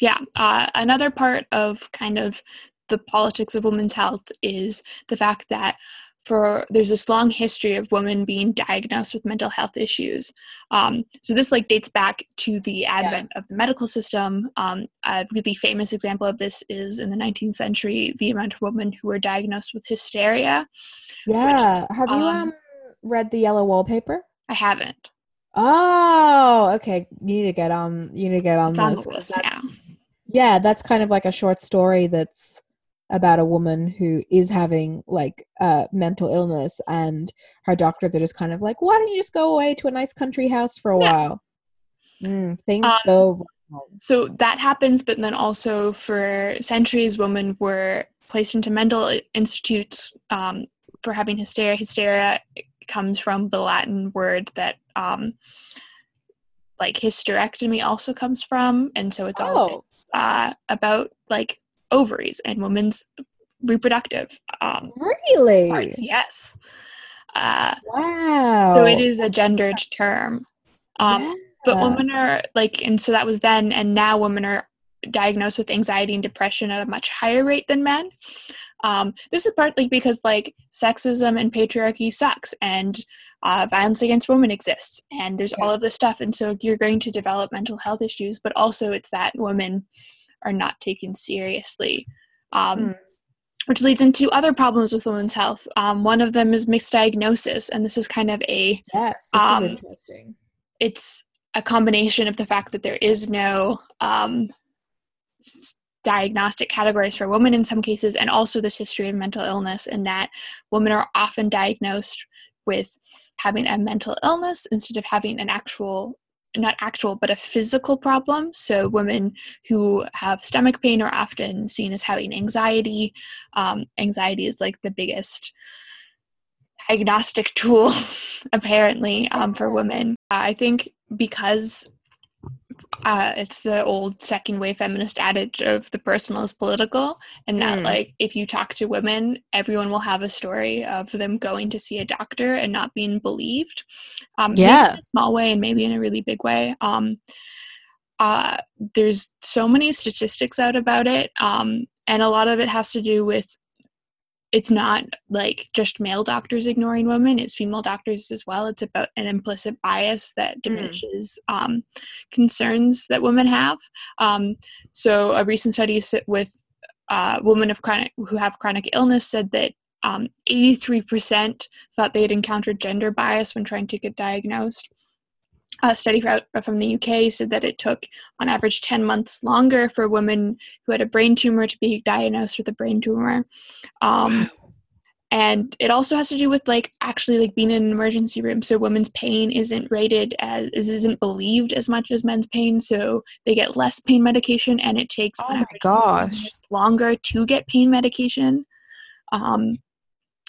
yeah uh, another part of kind of the politics of women's health is the fact that for there's this long history of women being diagnosed with mental health issues um, so this like dates back to the advent of the medical system um, a really famous example of this is in the 19th century the amount of women who were diagnosed with hysteria Yeah. have you um, um read the yellow wallpaper? i haven't Oh, okay. You need to get on. You need to get on it's on the list now Yeah, that's kind of like a short story that's about a woman who is having like uh, mental illness, and her doctors are just kind of like, "Why don't you just go away to a nice country house for a Yeah. while?" Mm, things Um, go wrong. so that happens but then also for centuries women were placed into mental institutes um, for having hysteria hysteria comes from the latin word that um, like hysterectomy also comes from and so it's all Oh. it's, uh, about like ovaries and women's reproductive um, Really? parts yes. Uh, Wow. so it is a gendered term. Um, but women are like and so that was then and now women are diagnosed with anxiety and depression at a much higher rate than men. Um, this is partly because like sexism and patriarchy sucks and uh, violence against women exists and there's all of this stuff and so you're going to develop mental health issues but also it's that women are not taken seriously um, Mm. which leads into other problems with women's health um, one of them is misdiagnosis and this is kind of a Yes, this um, is interesting. it's a combination of the fact that there is no um, s- diagnostic categories for women in some cases, and also this history of mental illness, and that women are often diagnosed with having a mental illness instead of having an actual not actual but a physical problem. So women who have stomach pain are often seen as having anxiety. Um, anxiety is like the biggest diagnostic tool apparently um, for women. I think because uh, it's the old second wave feminist adage of the personal is political, and that Mm. like if you talk to women, everyone will have a story of them going to see a doctor and not being believed. Um, Yeah. in a small way and maybe in a really big way. Um, uh, there's so many statistics out about it, um, and a lot of it has to do with it's not like just male doctors ignoring women it's female doctors as well. It's about an implicit bias that diminishes um, concerns that women have. Um, so a recent study with uh, women of chronic who have chronic illness said that um, 83% thought they had encountered gender bias when trying to get diagnosed a study fro- from the UK said that it took, on average, 10 months longer for women who had a brain tumor to be diagnosed with a brain tumor. Um, and it also has to do with like actually like being in an emergency room so women's pain isn't rated as isn't believed as much as men's pain so they get less pain medication and it takes Oh my gosh. longer to get pain medication um,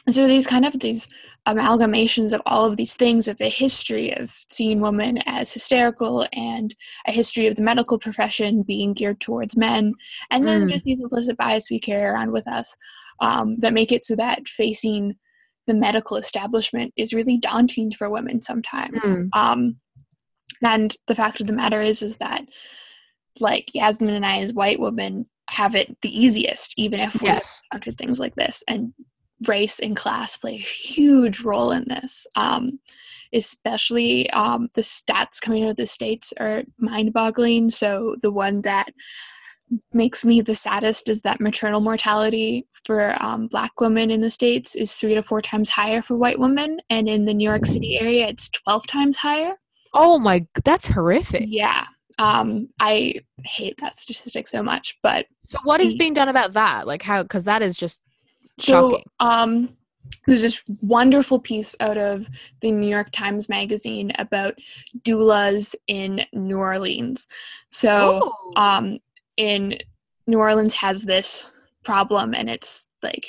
so these kind of these amalgamations of all of these things of a history of seeing women as hysterical and a history of the medical profession being geared towards men and then Mm. just these implicit bias we carry around with us um, that make it so that facing the medical establishment is really daunting for women sometimes Mm. um, and the fact of the matter is is that like yasmin and i as white women have it the easiest even if we Yes. encounter things like this and race and class play a huge role in this um, especially um, the stats coming out of the states are mind-boggling so the one that makes me the saddest is that maternal mortality for um, black women in the states is three to four times higher for white women and in the new york city area it's 12 times higher Oh my, that's horrific. yeah um, i hate that statistic so much but So what is being done about that? Like how? Because that is just So, um, there's this wonderful piece out of the New York Times Magazine about doulas in New Orleans. So, um, in New Orleans has this problem, and it's like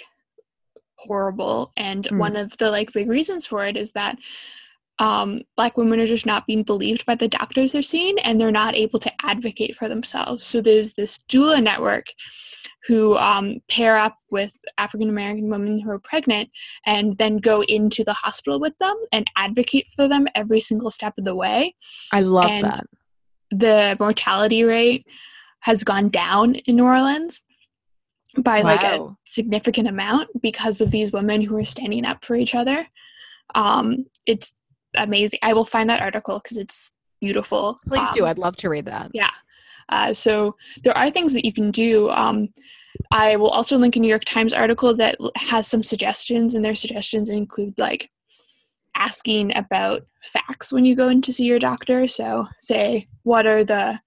horrible. And Mm. one of the like big reasons for it is that um, black women are just not being believed by the doctors they're seeing, and they're not able to advocate for themselves. So there's this doula network who um, pair up with African American women who are pregnant and then go into the hospital with them and advocate for them every single step of the way. I love and- that. The mortality rate has gone down in New Orleans by like a significant amount because of these women who are standing up for each other. Um, it's amazing. I will find that article because it's beautiful. Please do. Um, I'd love to read that. yeah. Uh, so there are things that you can do. Um, I will also link a New York Times article that has some suggestions, and their suggestions include like asking about facts when you go in to see your doctor. So, say, what are the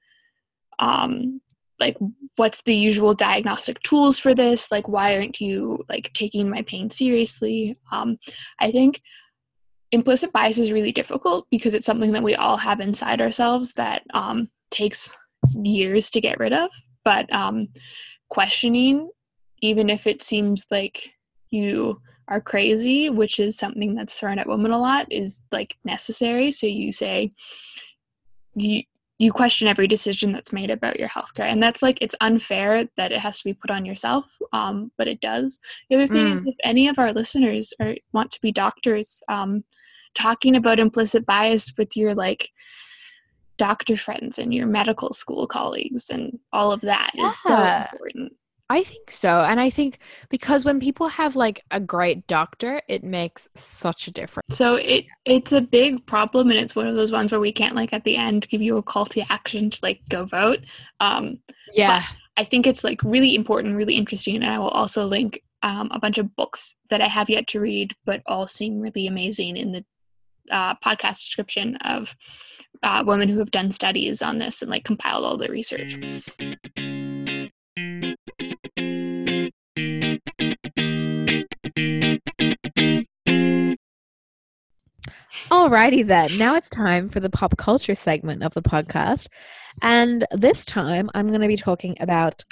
um, like what's the usual diagnostic tools for this? Like why aren't you like taking my pain seriously? Um, i think implicit bias is really difficult because it's something that we all have inside ourselves that um, takes years to get rid of. But um, questioning even if it seems like you are crazy which is something that's thrown at women a lot is like necessary. So you say you you question every decision that's made about your healthcare. And that's like it's unfair that it has to be put on yourself um, but it does. The other thing is if any of our listeners are want to be doctors um, talking about implicit bias with your like doctor friends and your medical school colleagues and all of that is so important I think so. And I think because when people have like a great doctor, it makes such a difference. so it it's a big problem and it's one of those ones where we can't like at the end give you a call to action to like go vote um, Yeah. I think it's like really important, really interesting, and I will also link um, a bunch of books that I have yet to read, but all seem really amazing in the uh, podcast description of uh, women who have done studies on this and like compiled all the research. Alrighty then. Now it's time for the pop culture segment of the podcast. And this time I'm going to be talking about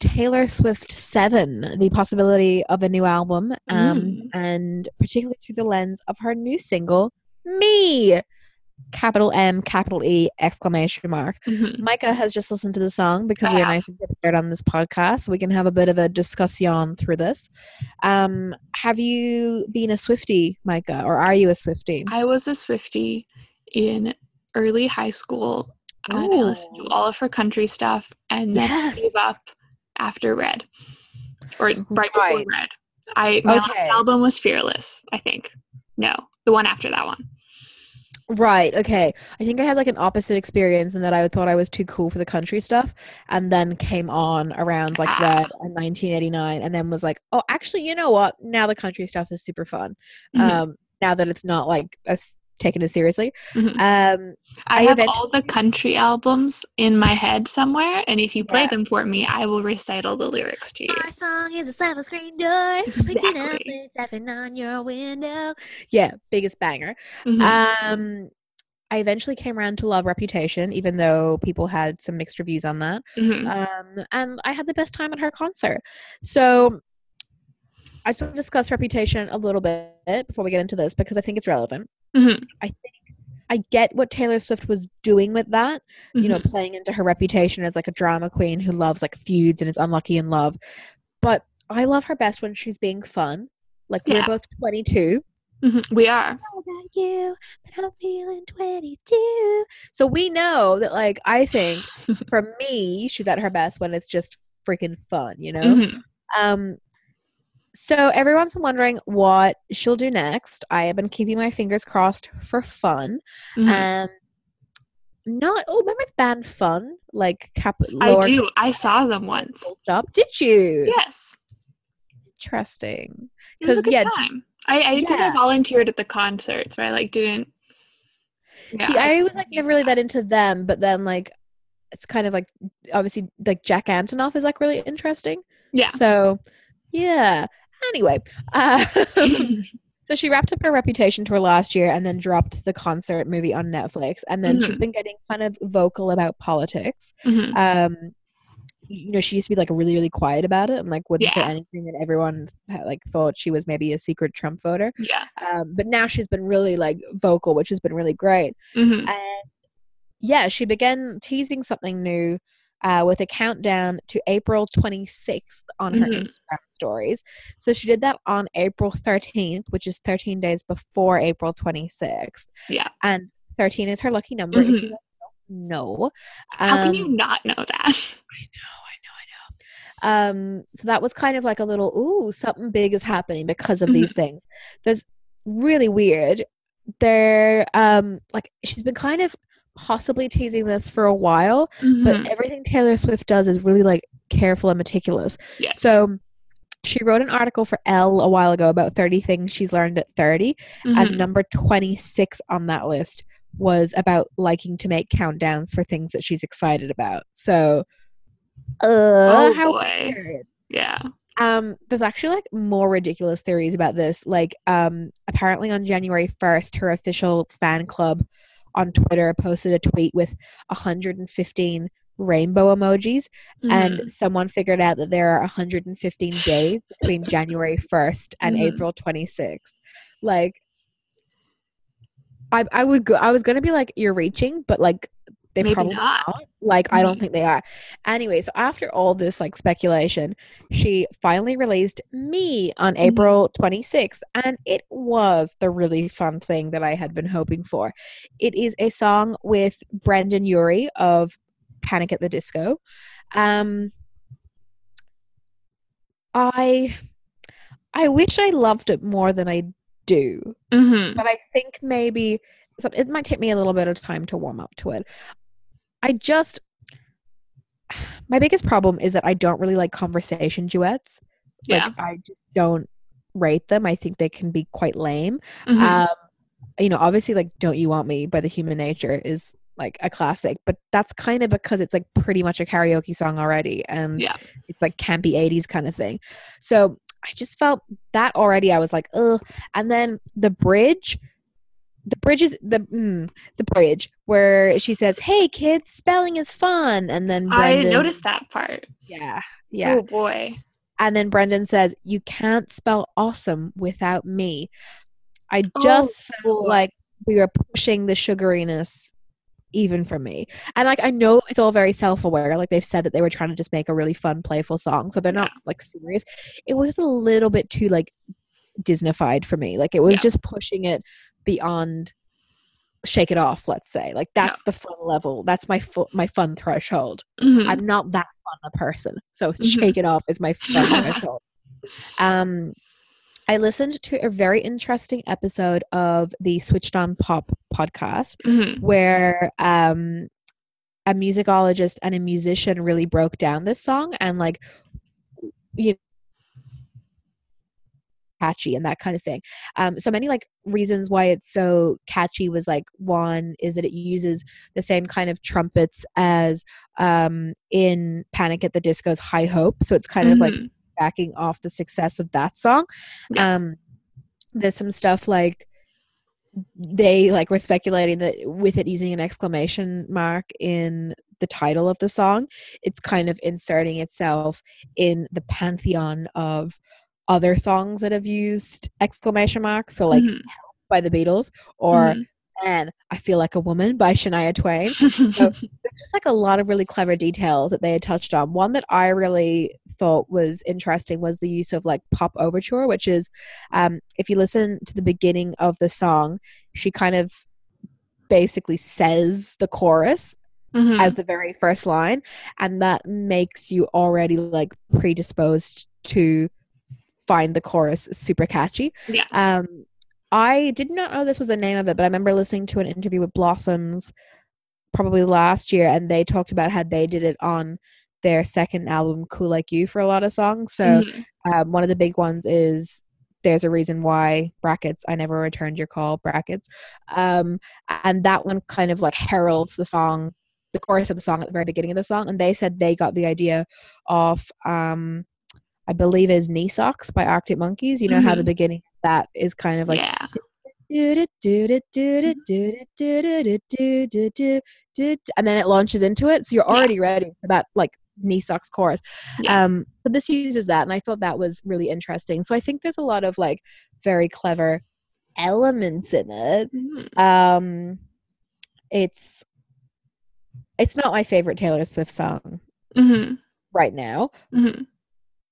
Taylor Swift 7, the possibility of a new album, um, Mm. and particularly through the lens of her new single, Me. Capital M, capital E, exclamation mark. Mhm. Micah has just listened to the song because I we're have. nice and prepared on this podcast, so we can have a bit of a discussion through this. Um, have you been a Swifty, Micah, or are you a Swifty? I was a Swifty in early high school. and I listened to all of her country stuff and then Yes. gave up after Red. Or right before Right. Red. I my last album was Fearless, I think. No, the one after that one. Right. Okay. I think I had like an opposite experience in that I thought I was too cool for the country stuff, and then came on around like Ah. Red in 1989, and then was like, oh, actually, you know what? Now the country stuff is super fun. Mhm. Um, now that it's not like us taken as seriously. Mhm. Um, I, I have event- all the country albums in my head somewhere, and if you play Yeah. them for me, I will recite all the lyrics to you. Our song is a slap of screen doors, waking up Exactly. and tapping on your window. Yeah, biggest banger. Mhm. Um, I eventually came around to love Reputation, even though people had some mixed reviews on that. Mhm. Um, and I had the best time at her concert. So I just want to discuss Reputation a little bit before we get into this because I think it's relevant. Mhm. I think I get what Taylor Swift was doing with that, you know, Mhm. playing into her reputation as like a drama queen who loves like feuds and is unlucky in love. But I love her best when she's being fun. Like we're both 22. Mhm. we are. know about you, but I'm feeling 22. So we know that, like, I think for me, she's at her best when it's just freaking fun, you know? Mhm. Um, so everyone's been wondering what she'll do next. I have been keeping my fingers crossed for fun. Mhm. Um, not oh, remember the band Fun? Like cap. I do. I saw them once. Stop. Did you? Yes. Interesting. It was a good yeah, time. I, I think I volunteered at the concerts, but I like didn't. Yeah, See, I was like never really that into them, but then like it's kind of like obviously like Jack Antonoff is like really interesting. yeah. So yeah. Anyway, uh, so she wrapped up her Reputation tour last year and then dropped the concert movie on Netflix, and then she's Mhm. been getting kind of vocal about politics. Mhm. Um, you know, she used to be like really really quiet about it and like wouldn't say anything, and everyone like thought she was maybe a secret Trump voter. Yeah. Um, but now she's been really like vocal, which has been really great. Mhm. And yeah, she began teasing something new uh, with a countdown to April 26th on her Mhm. Instagram stories. So she did that on April 13th, which is 13 days before April 26th. Yeah. And 13 is her lucky number. If you Mhm. guys don't know. How can you Um, not know that? I know, I know, I know. Um so that was kind of like a little ooh something big is happening because of Mm-hmm. these things there's really weird there um like she's been kind of possibly teasing this for a while Mhm. but everything taylor swift does is really like careful and meticulous yes. so she wrote an article for Elle a while ago about 30 things she's learned at 30 Mhm. and number 26 on that list was about liking to make countdowns for things that she's excited about so uh oh how boy. weird Yeah. um there's actually like more ridiculous theories about this like um apparently on january 1st her official fan club on twitter posted a tweet with 115 rainbow emojis Mhm. and someone figured out that there are 115 days between january 1st and Mhm. april 26th like I, I would go i was gonna be like you're reaching but like they Maybe probably not. not. Like, I don't Mhm. think they are. Anyway, so after all this like speculation, she finally released Me on Mhm. April 26th, and it was the really fun thing that I had been hoping for. It is a song with Brendon Urie of Panic at the Disco. Um, I I wish I loved it more than I do Mhm. but I think maybe it might take me a little bit of time to warm up to it. I just my biggest problem is that I don't really like conversation duets. Like Yeah. I just don't rate them. I think they can be quite lame. Mhm. Um you know, obviously like Don't You Want Me by the Human Nature is like a classic, but that's kind of because it's like pretty much a karaoke song already and Yeah. it's like campy 80s kind of thing. So I just felt that already I was like, ugh. And then the bridge, the bridge is the mm, the bridge where she says, "Hey kids, spelling is fun," and then I Brendon, noticed that part. Yeah, yeah. Oh boy. And then Brendon says, "You can't spell awesome without me." I Oh, just felt boy. like we were pushing the sugariness even for me. And like I know it's all very self-aware. Like they've said that they were trying to just make a really fun, playful song, so they're not like serious. It was a little bit too like Disneyfied for me. Like it was Yeah. just pushing it beyond shake it off let's say like that's the fun level that's my fu- my fun threshold Mhm. i'm not that fun a person so Mhm. shake it off is my fun threshold um i listened to a very interesting episode of the switched on pop podcast Mhm. where um a musicologist and a musician really broke down this song and like you catchy and that kind of thing um so many like reasons why it's so catchy was like one is that it uses the same kind of trumpets as um in panic at the disco's high hope so it's kind of like Mhm. backing off the success of that song. Yeah. Um, there's some stuff like they like were speculating that with it using an exclamation mark in the title of the song, it's kind of inserting itself in the pantheon of other songs that have used exclamation marks. So like Mhm. by the Beatles or Mhm. and I Feel Like a Woman by Shania Twain so there's just like a lot of really clever details that they had touched on. One that I really thought was interesting was the use of like pop overture, which is um, if you listen to the beginning of the song, she kind of basically says the chorus Mhm. as the very first line, and that makes you already like predisposed to find the chorus super catchy. Yeah. Um, I did not know this was the name of it, but I remember listening to an interview with Blossoms probably last year, and they talked about how they did it on their second album, Cool Like You, for a lot of songs. So Mhm. um, one of the big ones is there's a reason why brackets i never returned your call brackets um and that one kind of like heralds the song the chorus of the song at the very beginning of the song and they said they got the idea of um i believe is knee socks by arctic monkeys you know how the Mhm. beginning of that is kind of like yeah. and then it launches into it so you're Yeah. already ready for that like knee socks chorus Yeah. um so this uses that and i thought that was really interesting so i think there's a lot of like very clever elements in it Mhm. um it's it's not my favorite taylor swift song Mhm. right now Mhm.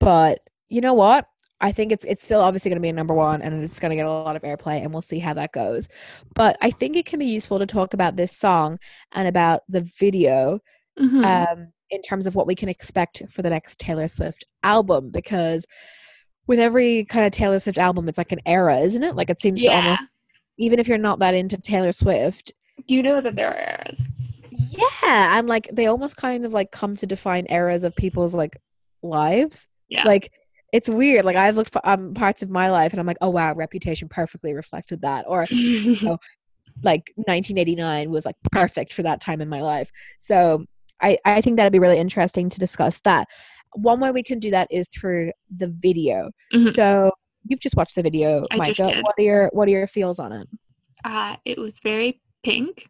But you know what i think it's it's still obviously going to be a number one and it's going to get a lot of airplay and we'll see how that goes but i think it can be useful to talk about this song and about the video Mhm. um, in terms of what we can expect for the next Taylor Swift album because with every kind of Taylor Swift album, it's like an era, isn't it? Like it seems to almost, even if you're not that into Taylor Swift, Do you know that there are eras. yeah, and like they almost kind of like come to define eras of people's like lives. Yeah. Like it's weird. Like I've looked for um, parts of my life and I'm like, oh wow, Reputation perfectly reflected that, or like 1989 was like perfect for that time in my life. So I, I think that'd be really interesting to discuss that. One way we can do that is through the video. Mhm. So you've just watched the video, I Micah. What are your what are your feels on it? uh, it was very pink.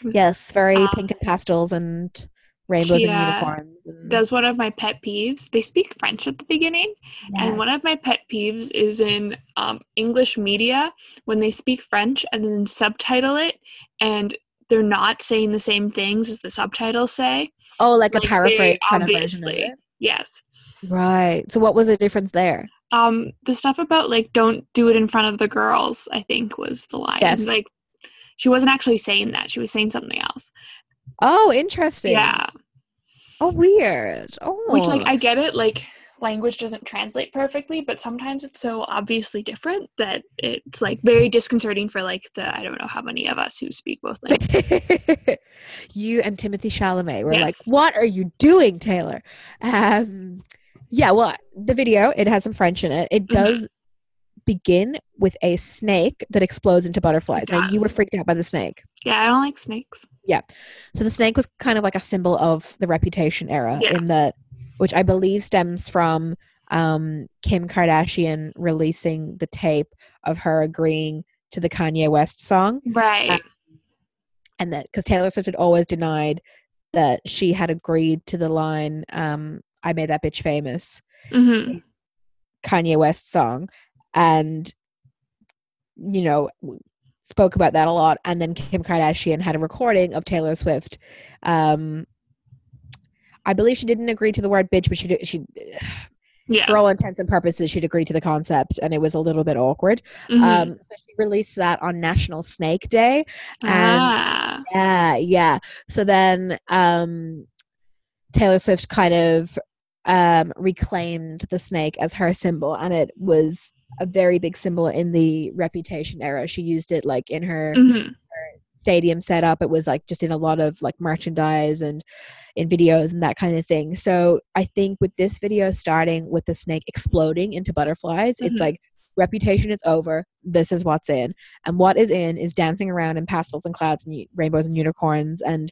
It was- Yes, very um, pink and pastels and rainbows Kia and unicorns. And, Does one of my pet peeves. They speak French at the beginning, and one of my pet peeves is in um, English media when they speak French and then subtitle it, and they're not saying the same things as the subtitles say. oh, like, like, a paraphrase kind of of obviously. Yes. Right. So what was the difference there? Um, the stuff about like don't do it in front of the girls, I think was the line. Yes. Like she wasn't actually saying that; she was saying something else. Oh, interesting. Yeah, Oh, weird. Oh, which like I get it. Like language doesn't translate perfectly, but sometimes it's so obviously different that it's like very disconcerting for like the I don't know how many of us who speak both languages. you and Timothée Chalamet were like, "What are you doing, Taylor?" Um, yeah. Well, the video it has some French in it. It Mhm. does begin with a snake that explodes into butterflies. Now you were freaked out by the snake. yeah, I don't like snakes. Yeah. So the snake was kind of like a symbol of the reputation era Yeah. in that, which I believe stems from um, Kim Kardashian releasing the tape of her agreeing to the Kanye West song. Right. and that because Taylor Swift had always denied that she had agreed to the line um, "I made that bitch famous" hmm Kanye West song, and you know spoke about that a lot. And then Kim Kardashian had a recording of Taylor Swift. Um, I believe she didn't agree to the word bitch, but she did, she Yeah. for all intents and purposes she'd agreed to the concept, and it was a little bit awkward. Mhm. Um, so she released that on National Snake Day, and ah. yeah, yeah. So then um Taylor Swift kind of um reclaimed the snake as her symbol and it was a very big symbol in the reputation era. She used it like in her Mhm. stadium setup. It was like just in a lot of like merchandise and in videos and that kind of thing. So I think with this video starting with the snake exploding into butterflies, Mhm. it's like reputation is over. This is what's in. And what is in is dancing around in pastels and clouds and u- rainbows and unicorns and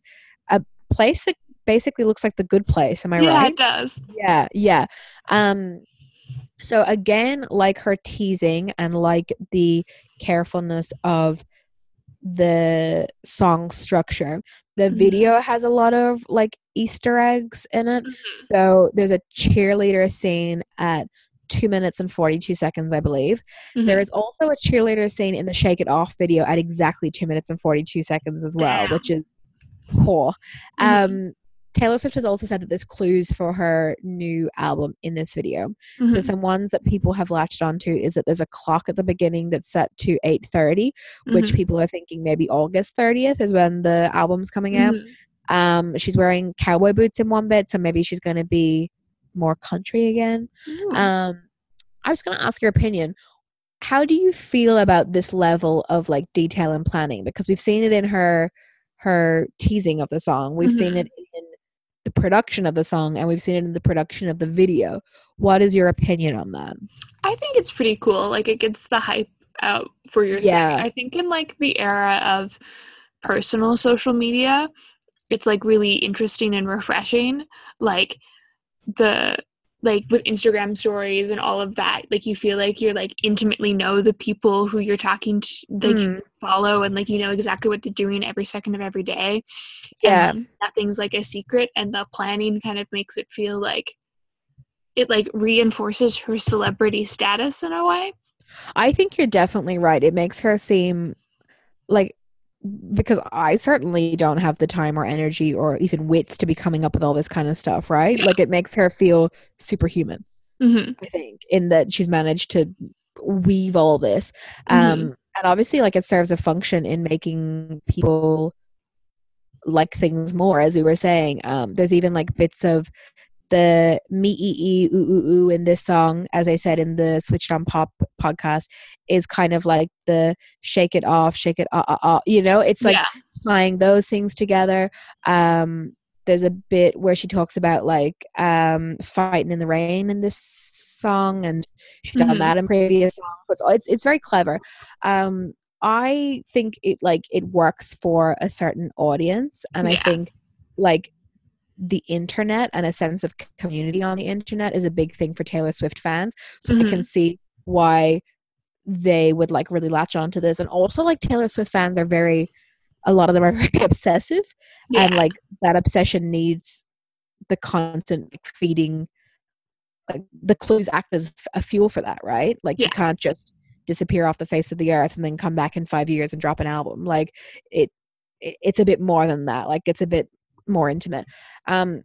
a place that basically looks like the good place. Am I yeah, right? it does. Yeah, yeah. Um so again, like her teasing and like the carefulness of the song structure, the Mhm. video has a lot of like Easter eggs in it. Mhm. So there's a cheerleader scene at two minutes and 42 seconds, I believe. There Mhm. is also a cheerleader scene in the Shake It Off video at exactly two minutes and 42 seconds as well, Damn. which is cool. Mhm. Um, Taylor Swift has also said that there's clues for her new album in this video. So Mhm. some ones that people have latched onto is that there's a clock at the beginning that's set to 8:30, which Mhm. people are thinking maybe August 30th is when the album's coming out. Mhm. Um, she's wearing cowboy boots in one bit, so maybe she's going to be more country again. Um, I was going to ask your opinion. How do you feel about this level of like detail and planning? Because we've seen it in her her teasing of the song. We've seen Mhm. it the production of the song, and we've seen it in the production of the video. What is your opinion on that? I think it's pretty cool. Like it gets the hype out for your Yeah. thing. I think in like the era of personal social media, it's like really interesting and refreshing. Like the like with Instagram stories and all of that, like you feel like you're like intimately know the people who you're talking to like you Mm. follow and like you know exactly what they're doing every second of every day. Yeah. And nothing's like a secret and the planning kind of makes it feel like it like reinforces her celebrity status in a way. I think you're definitely right. It makes her seem like because I certainly don't have the time or energy or even wits to be coming up with all this kind of stuff, right? Yeah. Like it makes her feel superhuman, Mm-hmm. I think, in that she's managed to weave all this. Um Mhm. and obviously like it serves a function in making people like things more as we were saying. Um there's even like bits of the me ee ee ooh ooh ooh in this song, as I said in the Switched on Pop podcast, is kind of like the shake it off, shake it ah ah ah. You know, it's like yeah. tying those things together. Um, there's a bit where she talks about like um fighting in the rain in this song, and she's done Mhm. that in previous songs. So it's it's it's very clever. Um, I think it like it works for a certain audience, and I think like the internet and a sense of community on the internet is a big thing for Taylor Swift fans. So I can mm-hmm. see why they would like really latch onto this. And also like Taylor Swift fans are very a lot of them are very obsessive Yeah. and like that obsession needs the constant feeding like the clues act as a fuel for that, right? Like you can't just disappear off the face of the earth and then come back in 5 years and drop an album. Like it, it it's a bit more than that. Like it's a bit more intimate. Um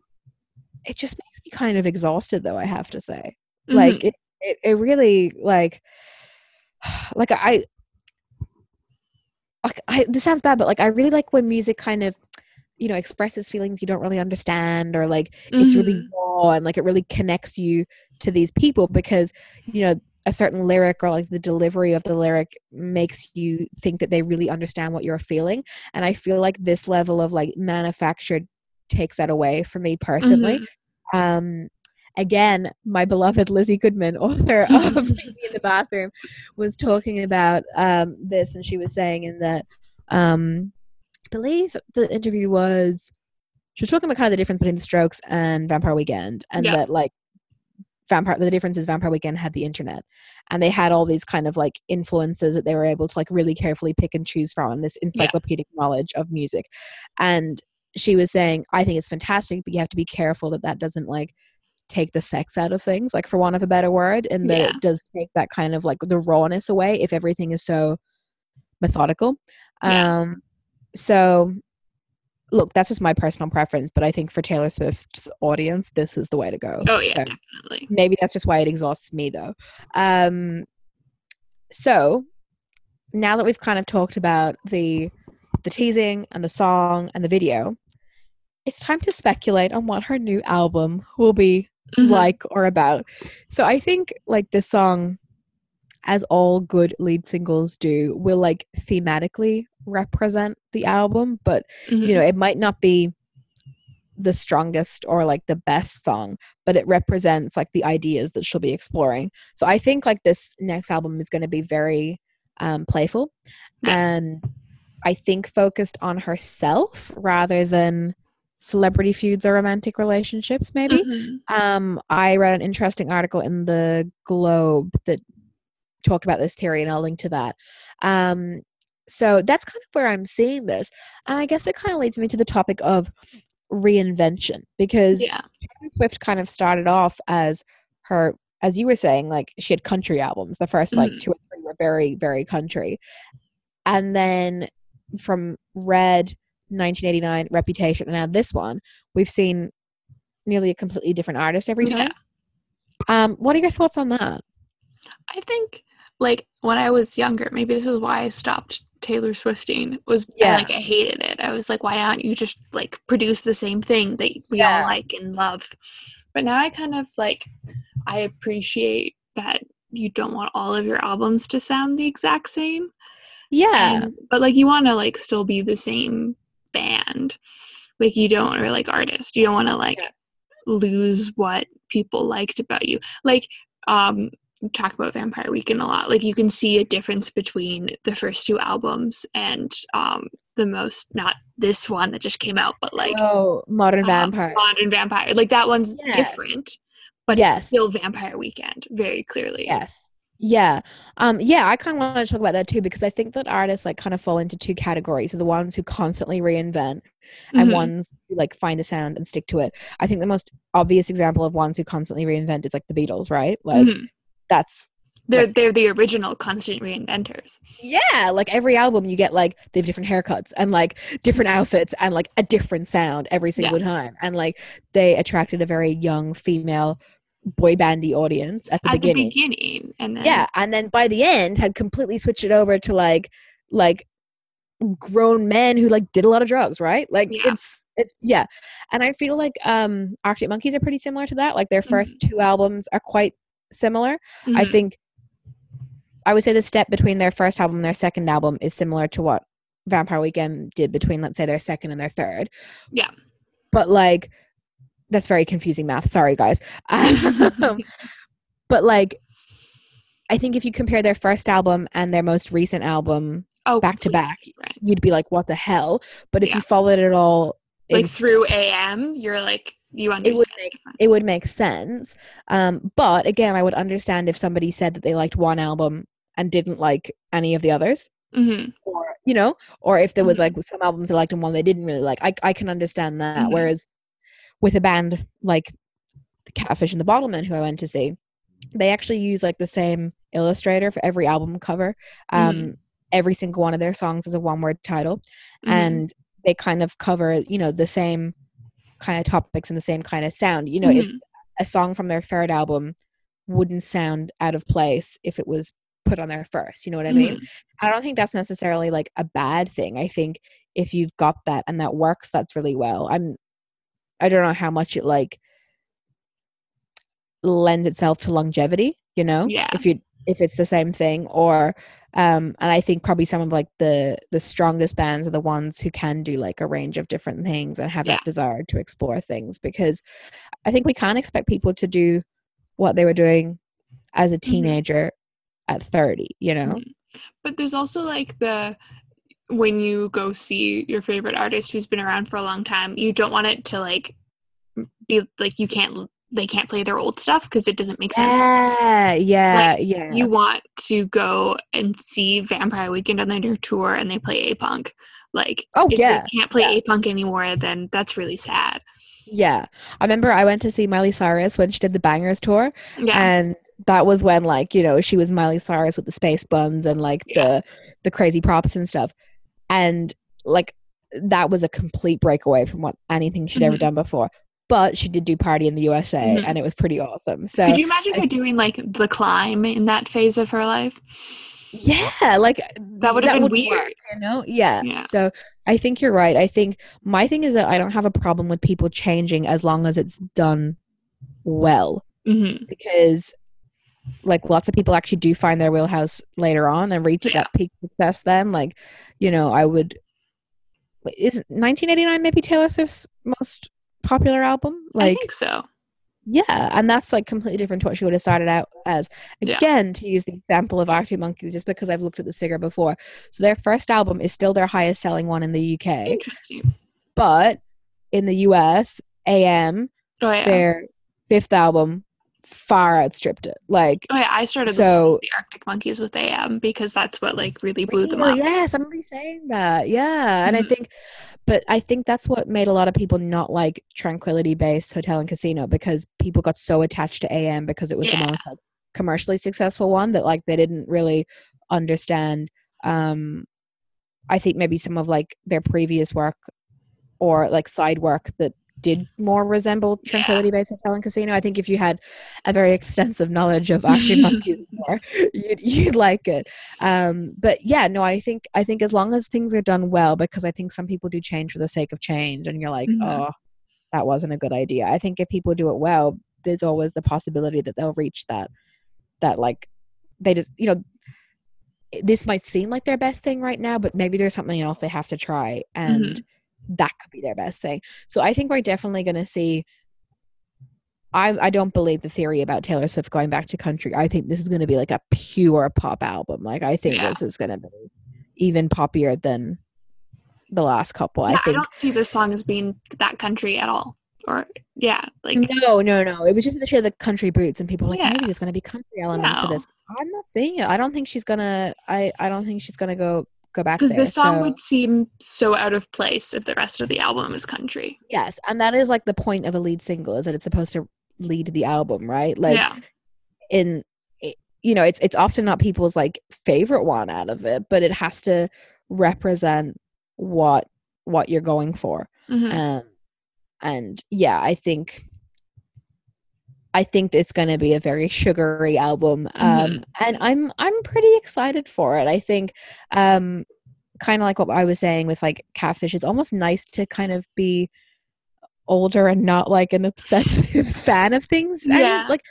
it just makes me kind of exhausted though, I have to say. Mhm. Like it, it it really like like I like I this sounds bad, but like I really like when music kind of you know expresses feelings you don't really understand or like it's really Mhm. raw and like it really connects you to these people because you know a certain lyric or like the delivery of the lyric makes you think that they really understand what you're feeling and i feel like this level of like manufactured takes that away from me personally Mhm. um again my beloved Lizzy Goodman author of Baby in the bathroom was talking about um this and she was saying in that um i believe the interview was she was talking about kind of the difference between the strokes and vampire weekend and Yeah. that like vampire the difference is vampire weekend had the internet and they had all these kind of like influences that they were able to like really carefully pick and choose from and this encyclopedic knowledge of music and she was saying i think it's fantastic but you have to be careful that that doesn't like take the sex out of things like for want of a better word and that Yeah. it does take that kind of like the rawness away if everything is so methodical. Yeah. Um, so look, that's just my personal preference, but I think for Taylor Swift's audience, this is the way to go. Oh yeah, So definitely. maybe that's just why it exhausts me though. Um, so now that we've kind of talked about the the teasing and the song and the video, it's time to speculate on what her new album will be Mhm. like or about. So I think like this song, as all good lead singles do, will like thematically represent the album, but Mhm. you know, it might not be the strongest or like the best song, but it represents like the ideas that she'll be exploring. So I think like this next album is going to be very um, playful Yeah. and I think focused on herself rather than celebrity feuds or romantic relationships, maybe. Mhm. Um, I read an interesting article in the Globe that talked about this theory, and I'll link to that. Um, so that's kind of where I'm seeing this, and I guess it kind of leads me to the topic of reinvention because yeah, Swift kind of started off as her, as you were saying, like she had country albums. The first like Mhm. two or three were very, very country, and then from Red, 1989, Reputation, and now this one, we've seen nearly a completely different artist every Yeah. time. Um, what are your thoughts on that? I think like when I was younger, maybe this is why I stopped Taylor Swifting. Was Yeah. I, like I hated it. I was like, why aren't you just like produce the same thing that we Yeah. all like and love? But now I kind of like I appreciate that you don't want all of your albums to sound the exact same. Yeah, And- but like you want to like still be the same band. Like you don't or like artist. You don't want to like Yeah. lose what people liked about you. Like um talk about Vampire Weekend a lot. Like you can see a difference between the first two albums and um the most not this one that just came out, but like oh, Modern uh, Vampire. Modern Vampire. Like that one's Yes. different, but Yes. it's still Vampire Weekend, very clearly. Yes. Yeah. Um yeah, I kind of want to talk about that too because I think that artists like kind of fall into two categories. So the ones who constantly reinvent and Mhm. ones who like find a sound and stick to it. I think the most obvious example of ones who constantly reinvent is like the Beatles, right? Like Mhm. that's They're like- they're the original constant reinventors. yeah, like every album you get like they have different haircuts and like different outfits and like a different sound every single time. And like they attracted a very young female boy bandy audience at the At beginning. the beginning, and then yeah and then by the end had completely switched it over to like like grown men who like did a lot of drugs right like Yeah. it's it's yeah and i feel like um arctic monkeys are pretty similar to that like their 1st two albums are quite similar i Mhm. think i would say the step between their first album and their second album is similar to what vampire weekend did between let's say their second and their third Yeah. but like that's very confusing math sorry guys um, but like i think if you compare their first album and their most recent album oh, back to back you'd be like what the hell but if Yeah. you followed it all Like through AM, you're like you understand. would make- it would make sense um but again i would understand if somebody said that they liked one album and didn't like any of the others Mhm. or you know or if there was Mhm. like some albums they liked and one they didn't really like i, I can understand that Mhm. whereas with a band like the catfish and the bottlemen who i went to see they actually use like the same illustrator for every album cover um Mhm. every single one of their songs is a one word title Mhm. and they kind of cover you know the same kind of topics and the same kind of sound you know if Mhm. a song from their third album wouldn't sound out of place if it was put on there first you know what i mean Mhm. I don't think that's necessarily like a bad thing. I think if you've got that and that works, that's really well. I'm I don't know how much it like lends itself to longevity, you know? Yeah. If you if it's the same thing or um and I think probably some of like the the strongest bands are the ones who can do like a range of different things and have Yeah. that desire to explore things because I think we can't expect people to do what they were doing as a teenager at 30, you know? Mhm. But there's also like the when you go see your favorite artist who's been around for a long time, you don't want it to like be like you can't they can't play their old stuff because it doesn't make sense. Yeah, yeah, Like, yeah. You want to go and see Vampire Weekend on their new tour and they play A Punk. Like Oh, if yeah, they can't play yeah. A Punk anymore, then that's really sad. yeah. I remember I went to see Miley Cyrus when she did the Bangerz tour, Yeah. and that was when like you know she was Miley Cyrus with the space buns and like Yeah. the the crazy props and stuff. And like that was a complete breakaway from what anything she'd ever Mhm. done before. But she did do party in the USA Mhm. and it was pretty awesome. So Could you imagine I- her doing like the climb in that phase of her life? yeah, like That would have been weird. work, you know? Yeah. Yeah. So I think you're right. I think my thing is that I don't have a problem with people changing as long as it's done well. hmm because like lots of people actually do find their wheelhouse later on and reach Yeah. that peak success then like you know i would is 1989 maybe taylor swift's most popular album Like, I think so. yeah and that's like completely different to what she would have started out as Yeah. again to use the example of arctic monkeys just because i've looked at this figure before so their first album is still their highest selling one in the uk Interesting. but in the us am Oh yeah. their fifth album far outstripped it like Oh yeah. I started So- the Arctic Monkeys with AM because that's what like really blew them Really? up. Yes, I'm already saying that. Yeah. And I Mhm. think, but I think that's what made a lot of people not like Tranquility Base Hotel and Casino because people got so attached to AM because it was Yeah. the most like commercially successful one that like they didn't really understand. Um, I think maybe some of like their previous work or like side work that did more resemble. Tranquility Base Hotel and Casino. I think if you had a very extensive knowledge of Monkeys you'd, you'd like it. Um, but yeah, no, I think I think as long as things are done well, because I think some people do change for the sake of change, and you're like, Mhm. oh, that wasn't a good idea. I think if people do it well, there's always the possibility that they'll reach that that like they just you know this might seem like their best thing right now, but maybe there's something else they have to try, and that could be their best thing. So I think we're definitely going to see. I I don't believe the theory about Taylor Swift going back to country. I think this is going to be like a pure pop album. Like I think Yeah. this is going to be even poppier than the last couple. Yeah, I I, don't see this song as being that country at all. Or yeah, like no, no, no. It was just that she had the country boots, and people were like, Yeah. maybe there's going to be country elements to this. I'm not seeing it. I don't think she's gonna. I I don't think she's gonna go go back because this song so- would seem so out of place if the rest of the album is country. Yes, and that is like the point of a lead single is that it's supposed to lead the album, right? Like yeah, in it, you know, it's it's often not people's like favorite one out of it, but it has to represent what what you're going for. Mhm. Um and yeah, I think I think it's going to be a very sugary album. Um and I'm I'm pretty excited for it. I think um kind of like what I was saying with like Catfish it's almost nice to kind of be older and not like an obsessive fan of things. I mean, Yeah. like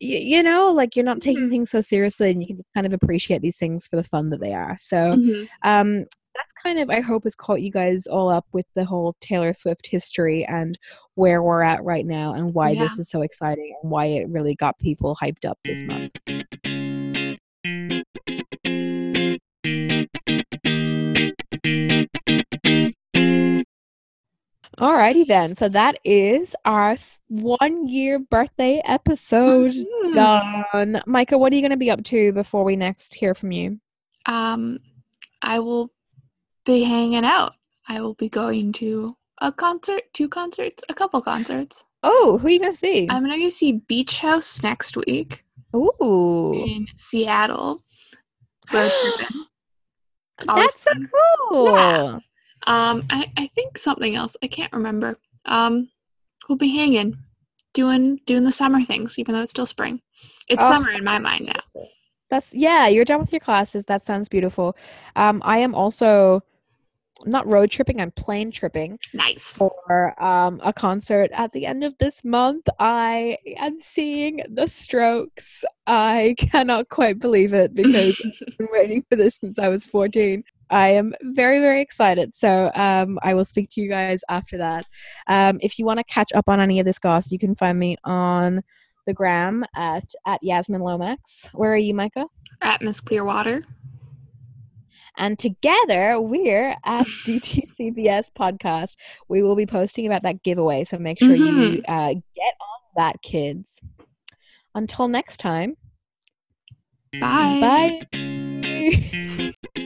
y- you know, like you're not taking Mhm. things so seriously and you can just kind of appreciate these things for the fun that they are. So Mhm. um that's kind of i hope has caught you guys all up with the whole taylor swift history and where we're at right now and why this is so exciting and why it really got people hyped up this month Alrighty then. So that is our one year birthday episode Mhm. done. Micah, what are you going to be up to before we next hear from you? Um, I will be hanging out. I will be going to a concert, two concerts, a couple concerts. Oh, who are you to see? I'm gonna go see Beach House next week Ooh. in Seattle. Road tripping. Always That's so cool. Yeah. Um, I, I think something else. I can't remember. Um, we'll be hanging, doing doing the summer things, even though it's still spring. It's Oh. summer in my mind now. That's yeah, you're done with your classes. That sounds beautiful. Um, I am also not road tripping, I'm plane tripping Nice. for um a concert at the end of this month. I am seeing the strokes. I cannot quite believe it because I've been waiting for this since I was 14. I am very, very excited. So um, I will speak to you guys after that. Um, if you want to catch up on any of this goss, you can find me on the gram at at Yasmin Lomax. Where are you, Micah? At Miss Clearwater. And together we're at DTCBS podcast. We will be posting about that giveaway. So make sure you uh, get on that, kids. Until next time, Bye. bye.